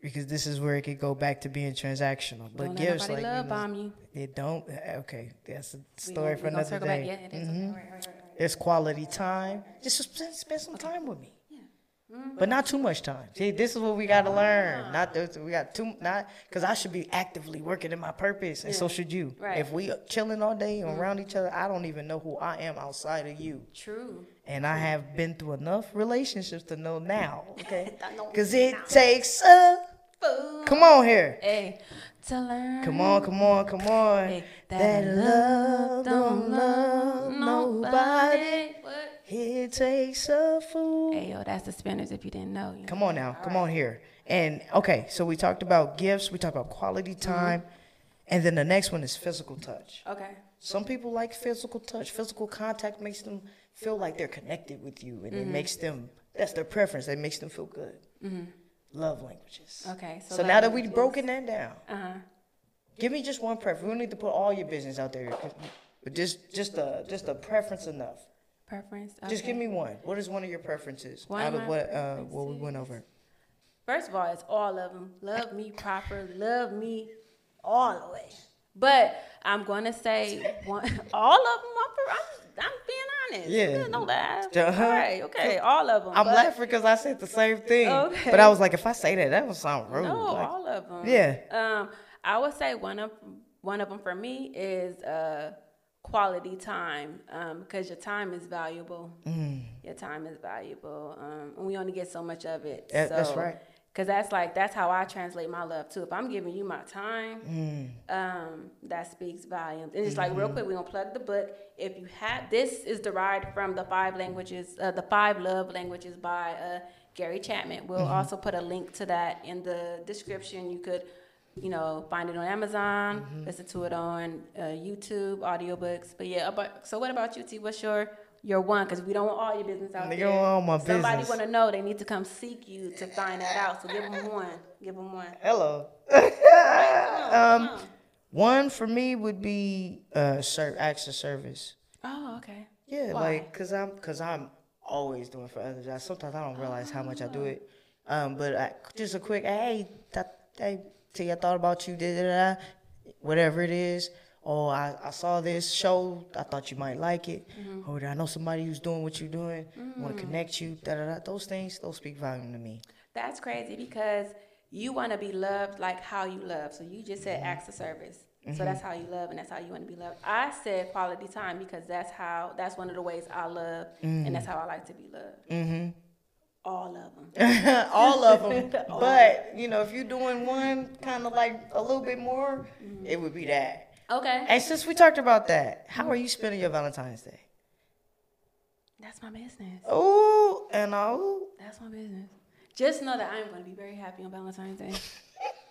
Because this is where it could go back to being transactional. But Don't gifts, like love you know, bomb you. it don't. Okay, that's a story gonna- for we another day. Yeah, it is. Mhm. Okay, right, right, right. There's quality time. Just spend, spend some time with me. Mm-hmm. But not too much time. See, this is what we got to learn. Not we got too not because I should be actively working in my purpose, and so should you. Right. Mm-hmm. If we chilling all day around each other, I don't even know who I am outside of you. True. And I have been through enough relationships to know now, okay? Because it takes a. Fool. Come on here. Hey. To learn. Come on, come on, come on. Hey, That love don't love nobody. What? It it takes a fool. Hey, yo, that's the spinners if you didn't know. You know? Come on now, come on here. And okay, so we talked about gifts, we talked about quality Mm-hmm. time, and then the next one is physical touch. Okay. Some people like physical touch. Physical contact makes them feel like they're connected with you, and it Mm-hmm. makes them that's their preference. That makes them feel good. Love languages. Okay. So, So, now that we've broken that down, Uh huh. give me just one preference. We don't need to put all your business out there, but just just a just a preference enough. Preference. Just give me one. What is one of your preferences One out of what uh, what we went over? First of all, it's all of them. Love me proper. Love me all the way. But I'm gonna say one. All of them. I'm, for, I'm, I'm being honest. Yeah. No laugh. Uh-huh. All right. Okay. All of them. I'm but, laughing because I said the same thing, Okay. but I was like, if I say that, that would sound rude. No, Like, all of them. Yeah. Um, I would say one of one of them for me is uh quality time um because your time is valuable. Mm. Your time is valuable. Um, and we only get so much of it. That- that's right. Cause that's like that's how I translate my love too. If I'm giving you my time, Mm. um, that speaks volumes. And it's like Mm-hmm. real quick, we're gonna plug the book. If you have this is derived from the five languages, uh, the five love languages by uh, Gary Chapman. We'll Mm-hmm. also put a link to that in the description. You could, you know, find it on Amazon, Mm-hmm. listen to it on uh, YouTube, audiobooks. But yeah, about, so what about you, T? What's your your one? Because we don't want all your business out They there. want my Somebody business. want to know. They need to come seek you to find that out. So give them one. Give them one. Hello. Um, One for me would be uh, ser- acts of service. oh, okay. Yeah, Why? like cause I'm cause I'm always doing for others. I, sometimes I don't realize how much I do it. Um, but I, just a quick hey, that, hey, see, I thought about you. Da, da, da," whatever it is. Oh, I, I saw this show. I thought you might like it. Mm-hmm. Or I know somebody who's doing what you're doing. Mm-hmm. Want to connect you. Da, da, da. Those things, those speak volume to me. That's crazy because you want to be loved like how you love. So you just said mm-hmm. acts of service. So mm-hmm. that's how you love and that's how you want to be loved. I said quality time because that's how that's one of the ways I love and that's how I like to be loved. Mm-hmm. All of them. all of them. but you know, if you're doing one kind of like a little bit more, it would be that. Okay. And since we talked about that, how are you spending your Valentine's Day? That's my business. Oh, and oh, That's my business. Just know that I'm going to be very happy on Valentine's Day.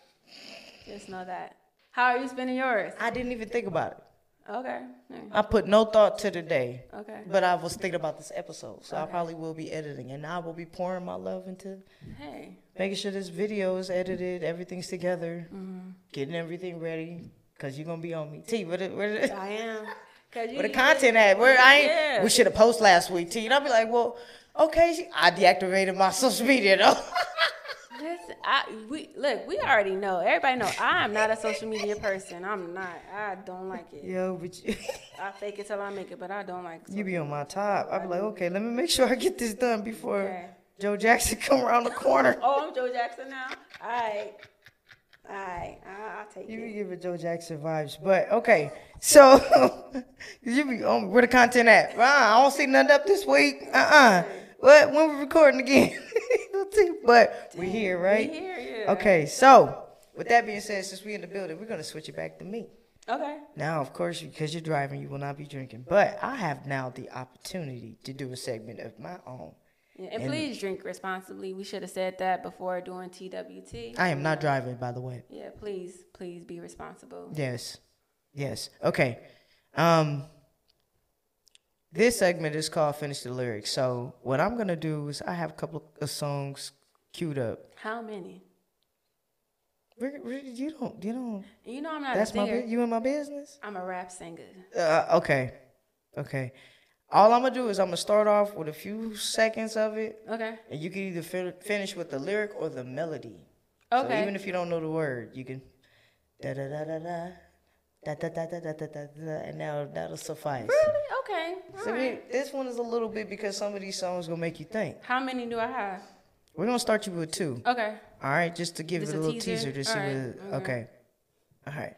just know that. How are you spending yours? I didn't even think about it. Okay. I put no thought to the day, Okay. but I was thinking about this episode, so I probably will be editing, and I will be pouring my love into Hey. making sure this video is edited, everything's together, Mm-hmm. getting everything ready, cause you're gonna be on me. T, where the, where the, I am. Cause you, where the content at? Where I ain't, Yeah. we should have posted last week, T. And I'll be like, well, okay, I deactivated my social media though. Listen, I we look. We already know. Everybody know. I'm not a social media person. I'm not. I don't like it. Yo, but you, I fake it till I make it, but I don't like. It. You be on my top. I'll be like, okay, let me make sure I get this done before Okay. Joe Jackson come around the corner. Oh, I'm Joe Jackson now. All right. All right. I, I'll take it. You be it. Joe Jackson vibes, but okay. So you be on where the content at? Uh, I don't see nothing up this week. Uh uh But when we recording again? but we're here, right? We here, yeah. Okay. So with that being said, since we in the building, we're gonna switch it back to me. Okay. Now, of course, because you're driving, you will not be drinking. But I have now the opportunity to do a segment of my own. Yeah, and please drink responsibly. We should have said that before doing TWT. I am not driving, by the way. Yeah, please, please be responsible. Yes. Yes. Okay. Um this segment is called Finish the Lyrics. So what I'm gonna do is I have a couple of songs queued up. How many? You don't you don't You know I'm not that's a my you in my business? I'm a rap singer. Uh, okay. Okay. All I'm gonna do is I'm gonna start off with a few seconds of it. Okay. And you can either fin- finish with the lyric or the melody. Okay. So even if you don't know the word, you can da da da da da. Da, da, da, da, da, da, da, da, and now that'll suffice. Really? Okay. All so right. we, this one is a little bit because some of these songs gonna make you think. How many do I have? We're gonna start you with two. Okay. All right, just to give just it a, a little teaser, teaser to All see right. what. Okay. okay. All right.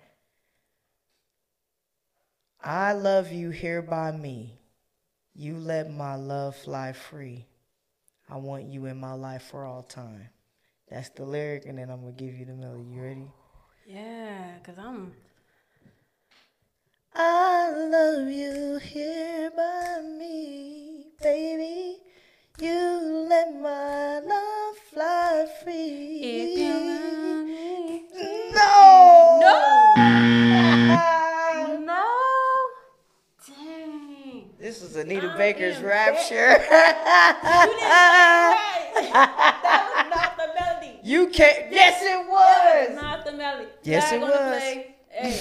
I love you here by me. You let my love fly free. I want you in my life for all time. That's the lyric, and then I'm gonna give you the melody. You ready? Yeah, cause I'm. I love you here by me, baby. You let my love fly free. This is Anita I'm Baker's rapture. that was not the melody. you can't. Yes, it That was was. not the melody. Yes, Flag it on was. play. Hey,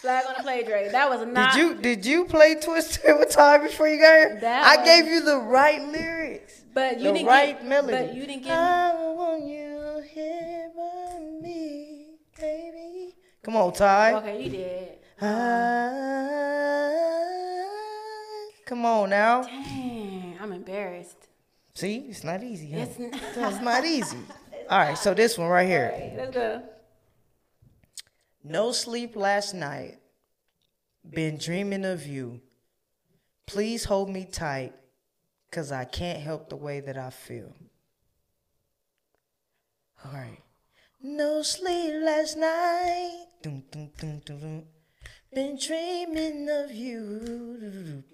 flag on the play, Dre. That was not. Did you did you play Twister with Ty before you got here? That I was- gave you the right lyrics, But you the didn't right get, melody. But you didn't get. I want you here by me, baby. Come on, Ty. okay, you did. I, come on now. Dang, I'm embarrassed. See, it's not easy. Huh? It's not. It's not easy. All right, so this one right here. Let's go. No sleep last night. Been dreaming of you. Please hold me tight, cause I can't help the way that I feel. All right. No sleep last night. Dun, dun, dun. Been dreaming of you.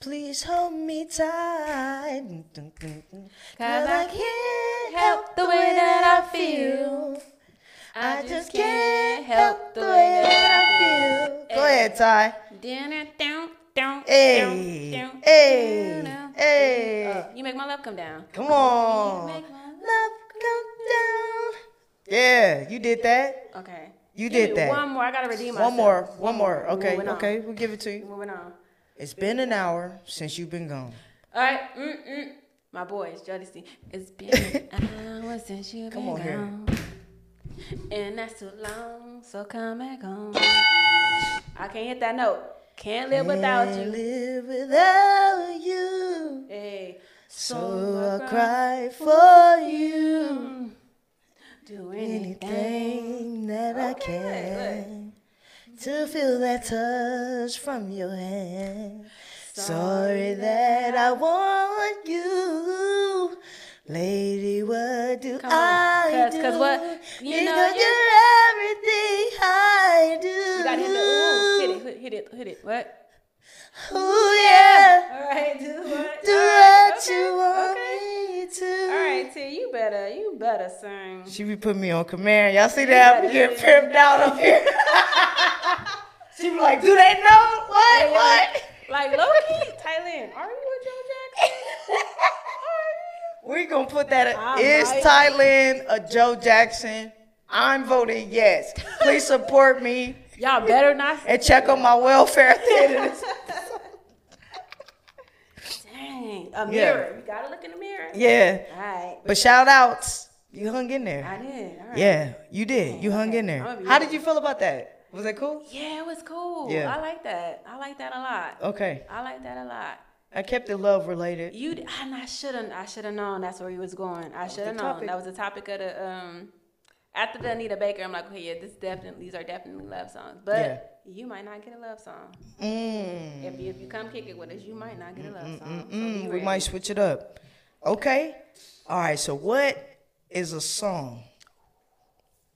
Please hold me tight. Cause I can't help the way that I feel. I just can't help the way that I feel. Go eh. ahead, Ty. Hey, hey, hey. You make my love come down. Come on. Make my Love come down. Yeah, you did that. Okay. You Give did me that. One more. I gotta redeem myself. One more, one more. We're Okay, okay, we'll give it to you. Moving on. It's been an hour since you've been gone. All right. Mm-mm. My boys, Jodeci. It's been an hour since you've Come been on here. And that's too long, so come back home. I can't hit that note. Can't live without Can't you. live without you. Hey. So I cry for you. Do anything. That I Okay, can to feel that touch from your hand. Sorry that I want you. Lady, what do Come on, I 'cause- do? 'cause what- you know because you- you're everything I do. You gotta hit the ooh. Hit it, hit, it, hit it. What? Ooh, yeah. All right, do what? Do what okay, you want okay. me to. All right, T, you better, you better sing. She be putting me on command. Y'all see that? We get pimped out up here. she be like, do they know? What? What? Like low key, Thailand. Are you a Joe Jackson? we gonna put that. I Is might. Thailand a Joe Jackson? I'm voting yes. Please support me Y'all better not. and check on my welfare at the end of this. Dang, a mirror. You gotta look in the mirror. Yeah. All right, But shout outs. You hung in there. I did. All right. Yeah, you did. You hung in there. How did you feel about that? Was that cool? Yeah, it was cool. Yeah. I like that. I like that a lot. Okay. I like that a lot. I kept it love related. You, d- and I should have, I should have known that's where he was going. I should have known. topic. That was the topic of the um. After the Anita Baker, I'm like, okay, yeah, this definitely, these are definitely love songs. But Yeah. You might not get a love song. Mm. If you, if you come kick it with us, you might not get a love song. So we might switch it up. Okay. All right. So, what is a song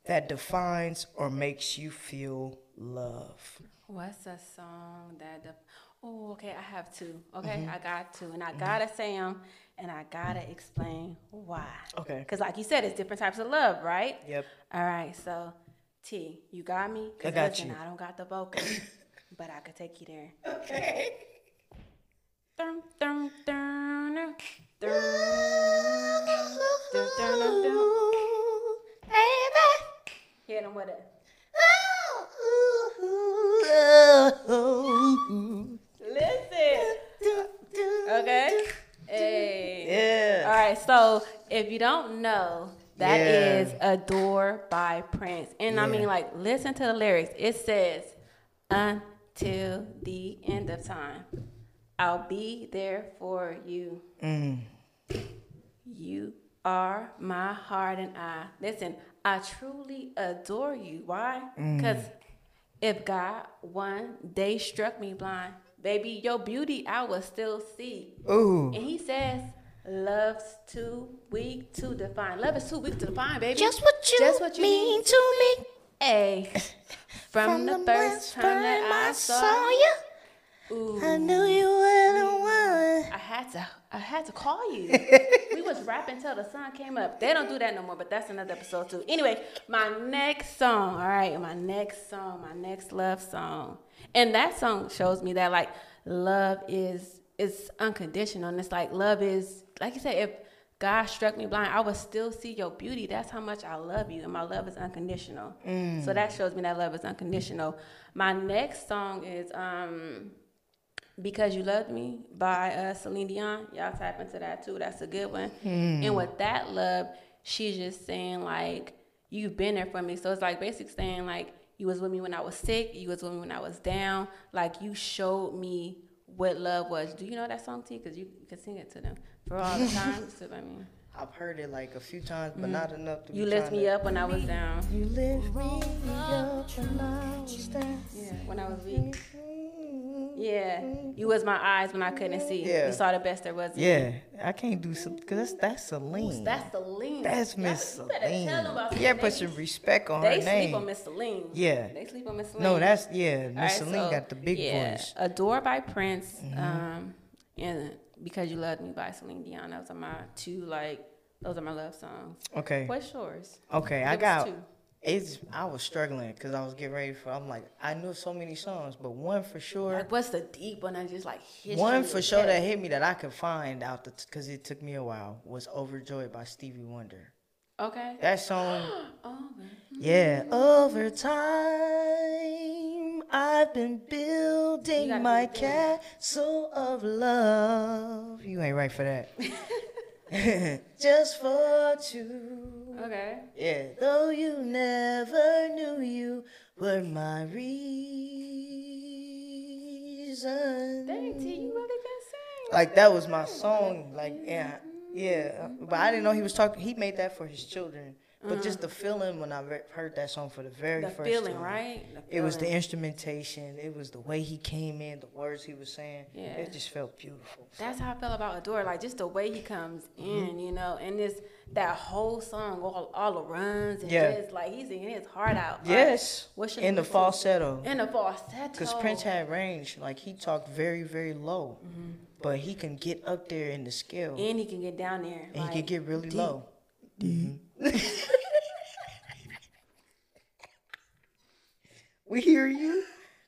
that defines or makes you feel love? What's a song that? Def- oh, okay. I have two. Okay, Mm-hmm. I got two, and I gotta say them, and I gotta explain why. Okay. Because, like you said, it's different types of love, right? Yep. All right. So, T, you got me? I got listen, you. I don't got the vocals, but I could take you there. Okay. Dun, dun, dun, dun, dun, dun, dun, dun. Hit him with it. Listen. Okay. Hey. Yeah. All right. So if you don't know, that Yeah. is "Adore" by Prince, and I mean, like, listen to the lyrics. It says, "Until the end of time, I'll be there for you. Mm. You are my heart and I." Listen, I truly adore you. Why? Mm. Because if God one day struck me blind, baby, your beauty I will still see. Ooh. And he says, Love's too weak to define. Love is too weak to define, baby. Just what you, Just what you mean need. to me. Hey, from, the, first time that I saw you, you, ooh, I knew you were the one. I had to I had to call you. we was rapping till the sun came up. They don't do that no more, but that's another episode too. Anyway, my next song, all right, my next song, my next love song. And that song shows me that like love is is unconditional. And it's like love is like you said, if God struck me blind, I would still see your beauty. That's how much I love you, and my love is unconditional. So that shows me that love is unconditional. My next song is um, "Because You Loved Me" by uh, Celine Dion. Y'all tap into that too. That's a good one. And with that love, she's just saying like, "You've been there for me." So it's like basically saying like, "You was with me when I was sick. You was with me when I was down. Like you showed me." What love was? Do you know that song, T? Because you can sing it to them for all the times. So, I mean, I've heard it like a few times, but mm. not enough to. you be lift me to- up when I was down. You lift me oh. up when I was down. Yeah, when I was weak. Yeah, you was my eyes when I couldn't see. Yeah. You saw the best there was. Yeah, I can't do some because that's that's Celine. That's Celine. That's Miss Celine. Yeah, put some respect on They her sleep name. on Miss Celine. Yeah. They sleep on Miss Celine. No, that's yeah. Miss right, Celine so, got the big yeah, voice. Mm-hmm. Adore by Prince, um, and Because You Loved Me by Celine Dion. Those are my two like. Those are my love songs. Okay, What's yours? okay. I Give got. two. It's. I was struggling because I was getting ready for. I'm like, I knew so many songs, but one for sure. Like, what's the deep one that just like One for sure that hit me that I could find out because it took me a while was "Overjoyed" by Stevie Wonder. Okay. That song, Oh, yeah. Over time, I've been building my castle of love. You ain't right for that. Just for two. Okay. Yeah, though you never knew you were my reason. Dang, T, you really can sing. Like that was my song. Like yeah, yeah. But I didn't know he was talking. He made that for his children. But just the feeling when I re- heard that song for the very The first feeling, time. right? The feeling, right? It was the instrumentation. It was the way he came in, the words he was saying. Yeah. It just felt beautiful. That's how I felt about Adore. Like just the way he comes Mm-hmm. in, you know, and this that whole song, all, all the runs and Yeah. just like he's singing his heart out. Like, Yes. what's your In the falsetto. In the falsetto. Because Prince had range. Like he talked very, very low. But he can get up there in the scale. and he can get down there. and he can get really deep. low. we hear you.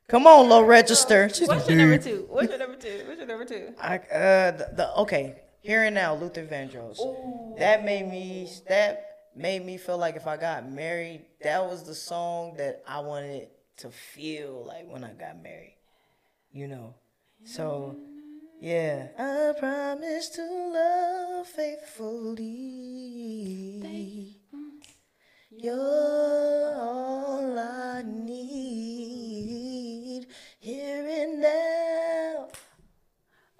Come on, low register. What's your number two? What's your number two? What's your number two? I, uh, the, the okay. Here and now, Luther Vandross. That made me. That made me feel like if I got married, that was the song that I wanted to feel like when I got married. You know. So, yeah. I promise to love faithfully. You're all I need here and now.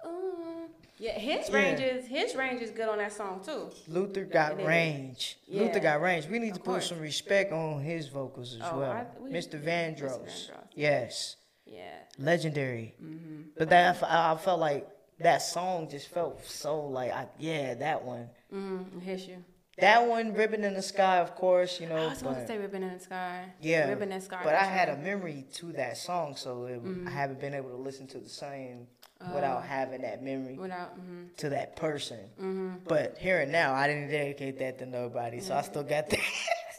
Um, yeah, his Yeah. range is his range is good on that song too. Luther got range. Yeah. Luther got range. We need to Of put some respect on his vocals as Oh, well. I- we- Mr. Mr. Vandross. Vandross. Yes. Yeah. Legendary. Mm-hmm. But that I felt like that song just felt so like I, yeah that one. Mm, hits you. That one, Ribbon in the Sky, of course, you know. I was supposed to say Ribbon in the Sky. Yeah, Ribbon in the Sky. but I had a memory to that song, so it, Mm-hmm. I haven't been able to listen to the same without having that memory Without, mm to that person. mm-hmm. But here and now, I didn't dedicate that to nobody, so I still got that.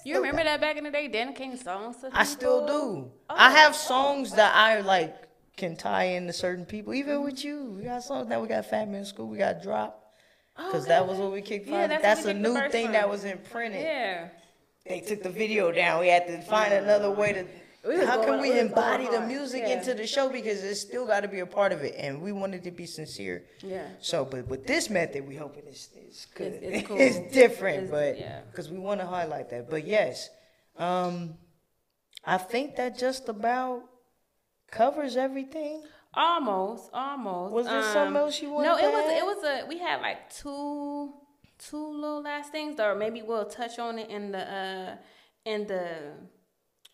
You remember that back in the day, Dan King songs to I still do. Oh. I have songs that I like can tie into certain people, even with you. We got songs that we got Fat Man School, we got Drop. Because Oh, that was what we kicked Yeah, that's That's, a new thing one. that was imprinted. Yeah. They took the video down. We had to find another way to. How can we embody the music Yeah. into the show because it's still got to be a part of it, and we wanted to be sincere. Yeah. So, but with this method, we hoping it's it's good. It's- it's cool. It's different, It's- but yeah. because we want to highlight that. But yes, um, I think that just about covers everything. Almost, almost. Was there something else you wanted No, to it was add? it was a we had like two two little last things, or maybe we'll touch on it in the uh in the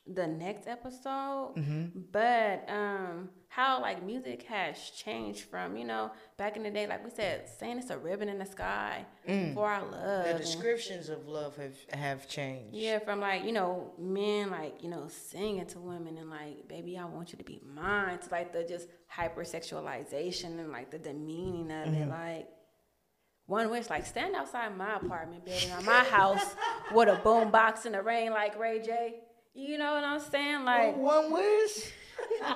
the next episode. Mm-hmm. But um, how like music has changed from you know back in the day, like we said, saying it's a ribbon in the sky for our love. Mm. The and- descriptions of love have have changed. yeah, from like you know men like you know singing to women and like baby I want you to be mine to like the just hypersexualization and like the demeaning of Mm-hmm. it like. One wish, like stand outside my apartment building or my house with a boom box in the rain, like Ray J. You know what I'm saying? Like, One wish.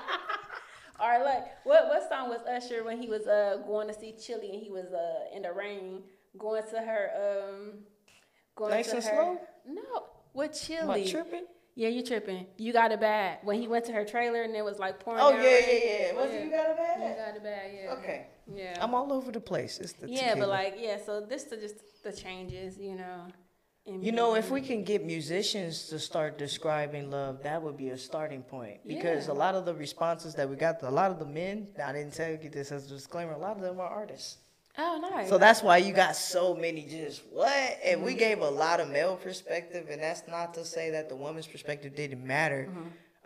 or like, what what song was Usher when he was uh going to see Chilli and he was uh in the rain going to her um going Nice to and her slow? no with Chilli. Tripping? Yeah, you tripping. You got a bad. When he went to her trailer and it was like pouring Oh yeah, rain. yeah, yeah. Was it you got a You got it bad, yeah. Okay. Yeah. I'm all over the place. It's the yeah, tequila. but like, yeah, so this is just the changes, you know. In You know, if we can get musicians to start describing love, that would be a starting point. Because Yeah. a lot of the responses that we got, a lot of the men, I didn't tell you this as a disclaimer, a lot of them are artists. Oh, nice. So that's why you got so many just what? And Mm-hmm. we gave a lot of male perspective, and that's not to say that the woman's perspective didn't matter,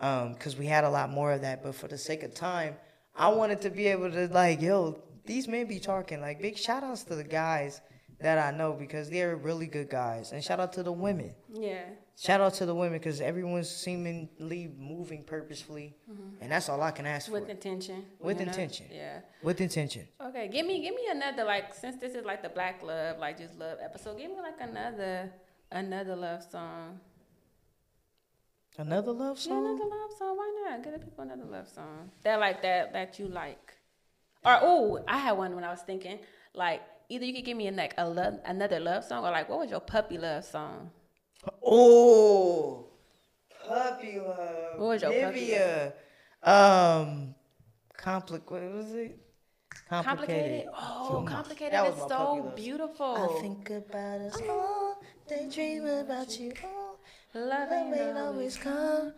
Mm-hmm. because we had a lot more of that. But for the sake of time, I wanted to be able to like, yo, these men be talking. Like, big shout outs to the guys that I know because they're really good guys, and shout out to the women. yeah. Shout out to the women because everyone's seemingly moving purposefully, and that's all I can ask Mm-hmm. With intention. With you know? intention. Yeah. With intention. Okay, give me give me another like since this is like the black love, like just love episode, give me like another another love song. Another love song. Yeah, another love song. Why not? Give the people another love song. That like that that you like. Or oh, I had one when I was thinking like either you could give me a, like a love, another love song or like what was your puppy love song? Oh, puppy love. What was your puppy Nivea. Um, compli- What was it? Complicated. Oh, So, complicated that is was so beautiful. I think about us all. They dream about you. all. love Love ain't always complicated.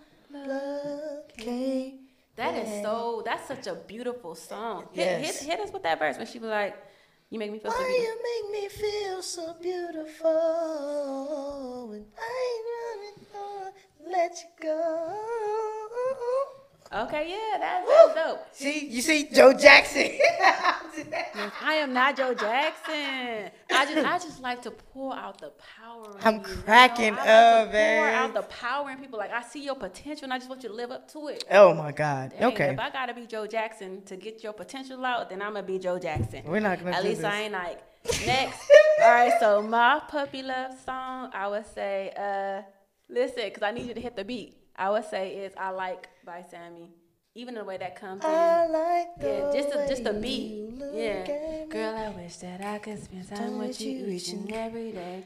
That is so. That's such a beautiful song. Hit, Yes. hit, hit us with that verse when she was like, "You make me feel so Why beautiful." you make me feel so beautiful? And I ain't gonna let you go. Okay, yeah, that's, that's dope. See, you see, Joe Jackson. I am not Joe Jackson. I just, I just like to pour out the power. I'm you, you know? cracking I like up, to Pour out the power in people. Like I see your potential, and I just want you to live up to it. oh my God. Dang, okay. If I gotta be Joe Jackson to get your potential out, then I'm gonna be Joe Jackson. We're not gonna At least I ain't like next. All right, so my puppy love song, I would say, uh, listen, cause I need you to hit the beat. I would say is "I Like" by Sammie. Even the way that comes in. I like the Yeah, just a, just a beat. Yeah. Girl, I wish that I could spend time Time with with you you each each and and- every day.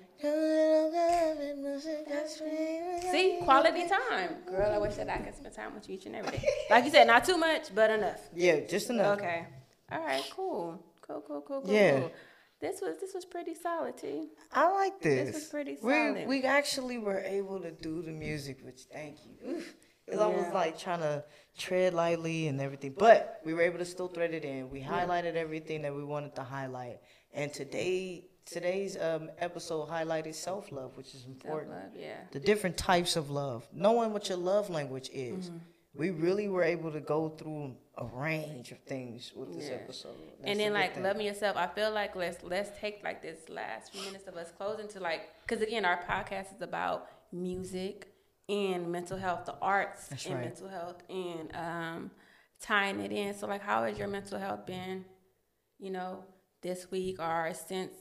See, See, quality time. Girl, I wish that I could spend time with you each and every day. Like you said, not too much, but enough. Yeah, just enough. Okay. All right. Cool. Cool. Cool. Cool. Cool. Yeah. Cool. This was this was pretty solid, T. I like this. This was pretty solid. we we actually were able to do the music, which thank you. Oof. It's almost Yeah. like trying to tread lightly and everything, but we were able to still thread it in. We highlighted everything that we wanted to highlight, and today today's um, episode highlighted self love, which is important. Self-love, yeah. the different types of love, knowing what your love language is. Mm-hmm. We really were able to go through a range of things with this Yeah. episode. That's and then like thing. loving yourself. I feel like let's let's take like this last few minutes of us closing to like because again our podcast is about music and mental health, the arts That's and right. mental health, and um, tying it in. So like, how has your mental health been? You know, this week or since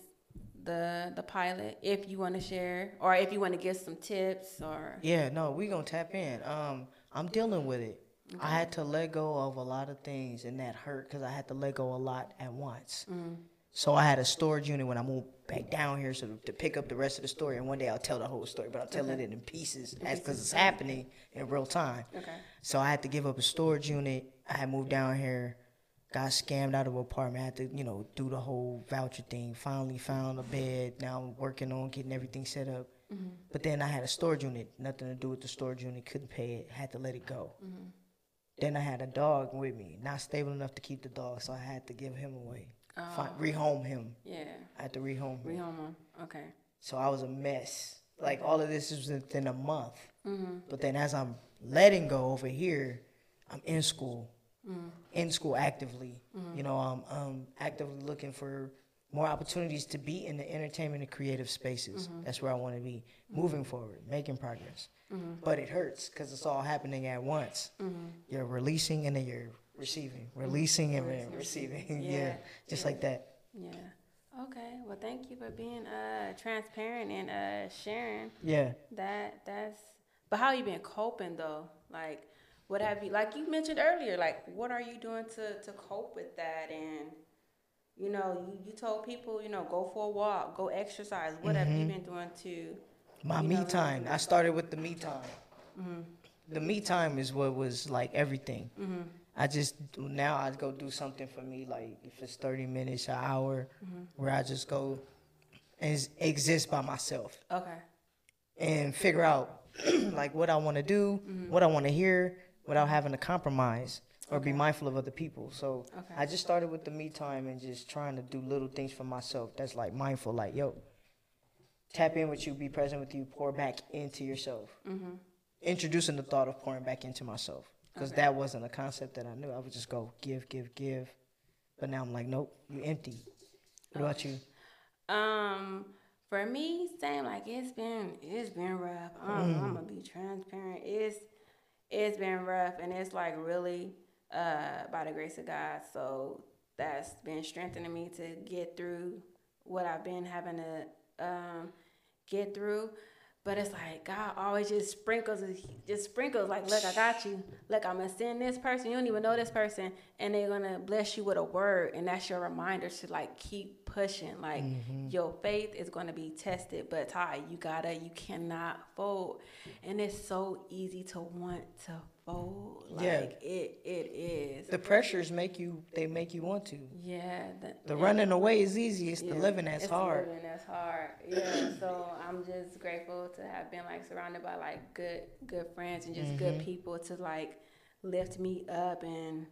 the the pilot, if you want to share, or if you want to give some tips, or Yeah, no, we're gonna tap in. Um, I'm dealing with it. I had to let go of a lot of things, and that hurt because I had to let go a lot at once. Mm. So I had a storage unit when I moved back down here, so to pick up the rest of the story. And one day I'll tell the whole story, but I'm telling it in pieces, as because it's happening in real time. Okay. So I had to give up a storage unit. I had moved down here, got scammed out of an apartment. I had to, you know, do the whole voucher thing. Finally found a bed. Now I'm working on getting everything set up. Mm-hmm. But then I had a storage unit, nothing to do with the storage unit, couldn't pay it, had to let it go. Mm-hmm. Then I had a dog with me, not stable enough to keep the dog, so I had to give him away. Fi- oh. rehome him. yeah, I had to rehome him. rehome 'em. Okay. So I was a mess. Like all of this was within a month. Mm-hmm. But then as I'm letting go over here, I'm in school, in school actively. You know, I'm, I'm actively looking for more opportunities to be in the entertainment and creative spaces. That's where I want to be moving forward, making progress. But it hurts because it's all happening at once. You're releasing and then you're receiving, receiving and then receiving. yeah. Yeah. just like that. Yeah. Okay. Well, thank you for being uh transparent and uh sharing Yeah. that. That's. But how you been coping though? Like, what have you? Like you mentioned earlier. Like, what are you doing to to cope with that? And you know, you, you told people, you know, go for a walk, go exercise. What have you mm-hmm. been doing to? My me know, time. I started with the me time. Mm-hmm. The me time is what was like everything. Mm-hmm. I just now I go do something for me, like if it's thirty minutes, an hour, where I just go and exist by myself Okay. and figure out like what I want to do, what I want to hear, without having to compromise or be mindful of other people. So Okay. I just started with the me time and just trying to do little things for myself. That's like mindful, like yo, tap in with you, be present with you, pour back into yourself. Mm-hmm. Introducing the thought of pouring back into myself because Okay. that wasn't a concept that I knew. I would just go give, give, give, but now I'm like, nope, you empty. What about you? Um, for me, same. Like it's been, it's been rough. I'm, I'm gonna be transparent. It's, it's been rough, and it's like really, uh, by the grace of God. So that's been strengthening me to get through what I've been having to, um, get through. But it's like God always just sprinkles, just sprinkles. Like, look, I got you. Look, I'm gonna send this person. You don't even know this person, and they're gonna bless you with a word, and that's your reminder to like keep pushing. Like, your faith is gonna be tested, but Ty, you gotta, you cannot fold, and it's so easy to want to fold. Like, Yeah. it, it is. The pressures make you, they make you want to. yeah. The, The running away is easy. It's the living that's it's hard. living that's hard. Yeah. so I'm just grateful to have been like surrounded by like good good friends and just good mm-hmm. people to like lift me up and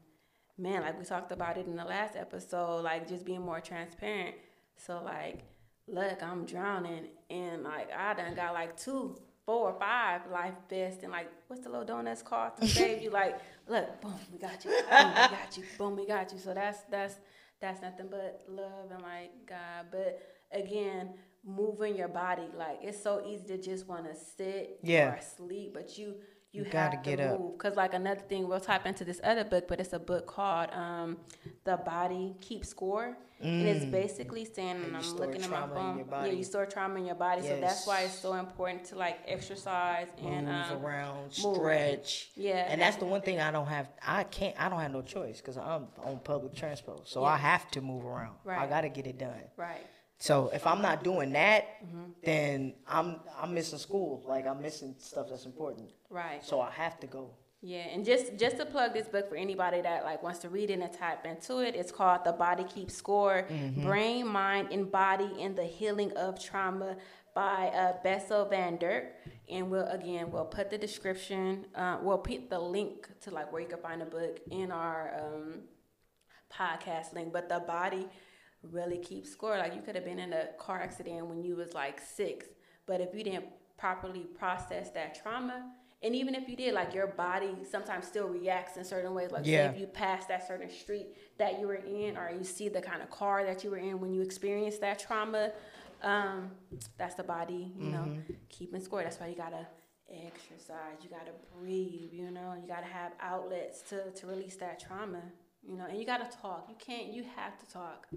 man, like we talked about it in the last episode, like just being more transparent. So like, look, I'm drowning and like I done got like two, four, or five life vests and like what's the little donuts called to save you? Like, look, boom, we got you, boom, we got you, boom, we got you. So that's that's that's nothing but love and like God. But again, moving your body, like it's so easy to just want to sit Yeah. or sleep, but you you, You gotta get to up. Cause like another thing, we'll type into this other book, but it's a book called um, "The Body Keeps Score," and it's basically saying, and Mm. I'm looking at my phone. Yeah, you store trauma in your body, so that's why it's so important to like exercise and move um, around, move. stretch. Yeah. And that's the one thing I don't have. I can't. I don't have no choice because I'm on public transport, so I have to move around. right. I got to get it done. right. So if I'm not doing that, Mm-hmm. then I'm I'm missing school. Like I'm missing stuff that's important. Right. So I have to go. Yeah, and just just to plug this book for anybody that like wants to read it and type into it, it's called The Body Keeps Score: Brain, Mind, and Body in the Healing of Trauma by uh, Bessel van der Kolk. And we'll again we'll put the description, uh, we'll put the link to like where you can find the book in our um, podcast link. But the body really keep score. Like you could have been in a car accident when you was like six, but if you didn't properly process that trauma, and even if you did, like your body sometimes still reacts in certain ways. Like Yeah. say if you pass that certain street that you were in, or you see the kind of car that you were in when you experienced that trauma, um, that's the body, you know, keeping score. That's why you gotta exercise. You gotta breathe. You know, you gotta have outlets to to release that trauma. You know, and you gotta talk. You can't. You have to talk.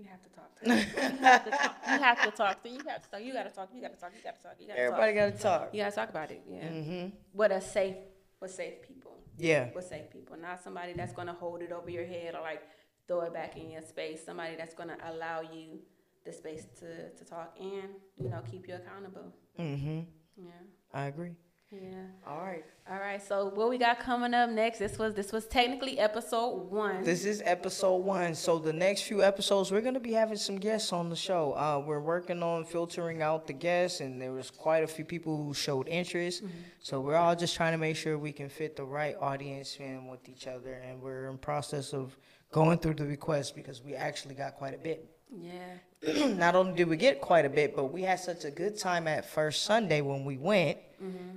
You have to talk. To you have to talk. You have to talk. You have to talk. You gotta talk. You gotta talk. You gotta talk. You gotta Everybody talk. got to talk. You gotta talk about it. Yeah. Mm-hmm. What a safe. What safe people. Yeah. What safe people. Not somebody that's gonna hold it over your head or like throw it back in your space. Somebody that's gonna allow you the space to to talk and you know keep you accountable. Mm-hmm. Yeah. I agree. Yeah. All right. All right. So what we got coming up next? This was this was technically episode one. This is episode one. So the next few episodes, we're gonna be having some guests on the show. Uh, we're working on filtering out the guests, and there was quite a few people who showed interest. So we're all just trying to make sure we can fit the right audience in with each other, and we're in process of going through the requests because we actually got quite a bit. yeah. Not only did we get quite a bit, but we had such a good time at first Sunday when we went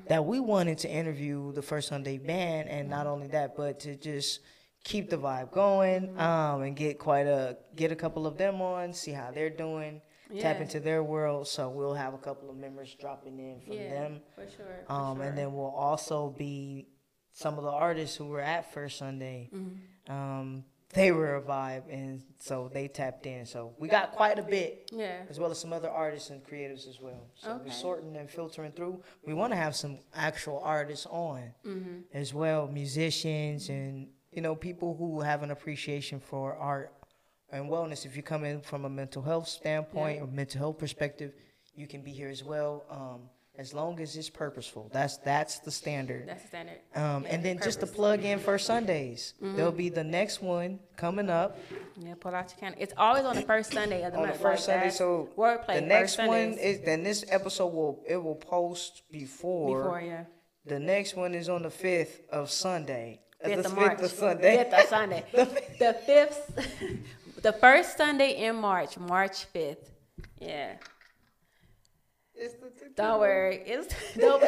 that we wanted to interview the First Sunday band, and not only that, but to just keep the vibe going um, and get quite a get a couple of them on, see how they're doing, tap into their world. So we'll have a couple of members dropping in from Yeah, them. for sure. for Um, sure. And then we'll also be some of the artists who were at First Sunday. Mm-hmm. Um, they were a vibe, and so they tapped in. So we got quite a bit, yeah. as well as some other artists and creatives as well. So Okay. we're sorting and filtering through. We want to have some actual artists on Mm-hmm. as well, musicians and you know people who have an appreciation for art and wellness. If you come in from a mental health standpoint or mental health perspective, you can be here as well. Um, as long as it's purposeful, that's that's the standard. That's the standard. Um, Yeah, and then just to. Mm-hmm. plug in for Sundays, there'll be the next one coming up Yeah, pull out your calendar. It's always on the first Sunday of the on the month. first like Sunday. that. So wordplay. the next one is then this episode will it will post before. before yeah. The next one is on the fifth of Sunday. Uh, Fifth the of fifth March. of Sunday. Fifth of Sunday. the fifth, the first Sunday in March, March fifth. Yeah. Don't worry. It's don't.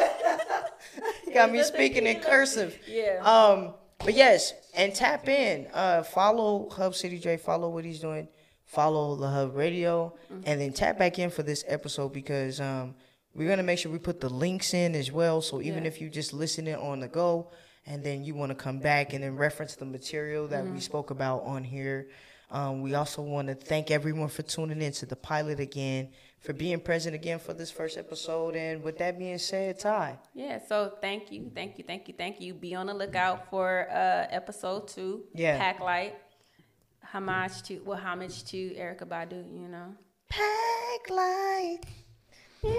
got me speaking in cursive. Yeah. Um, but yes, and tap in. Uh, follow Hub City J. Follow what he's doing. Follow the Hub Radio, Mm-hmm. and then tap back in for this episode because um, we're gonna make sure we put the links in as well. So even Yeah. if you just listening on the go, and then you want to come back and then reference the material that Mm-hmm. we spoke about on here. Um, we also want to thank everyone for tuning in to the pilot again, for being present again for this first episode. And with that being said, Ty, Yeah, so thank you, thank you, thank you, thank you. Be on the lookout for uh episode two. Yeah. Pack light. Homage to well, homage to Erykah Badu, you know. Pack light. Yeah, yeah,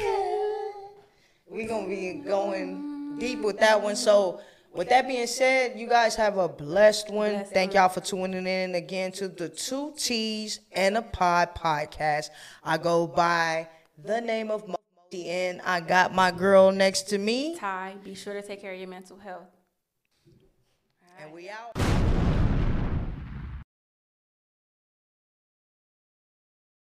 yeah. We're gonna be going deep with that one. So, with that being said, you guys have a blessed one. Blessed Thank y'all for tuning in again to the Two T's and a Pod podcast. I go by the name of Multi, and I got my girl next to me, Ty, be sure to take care of your mental health. and we out.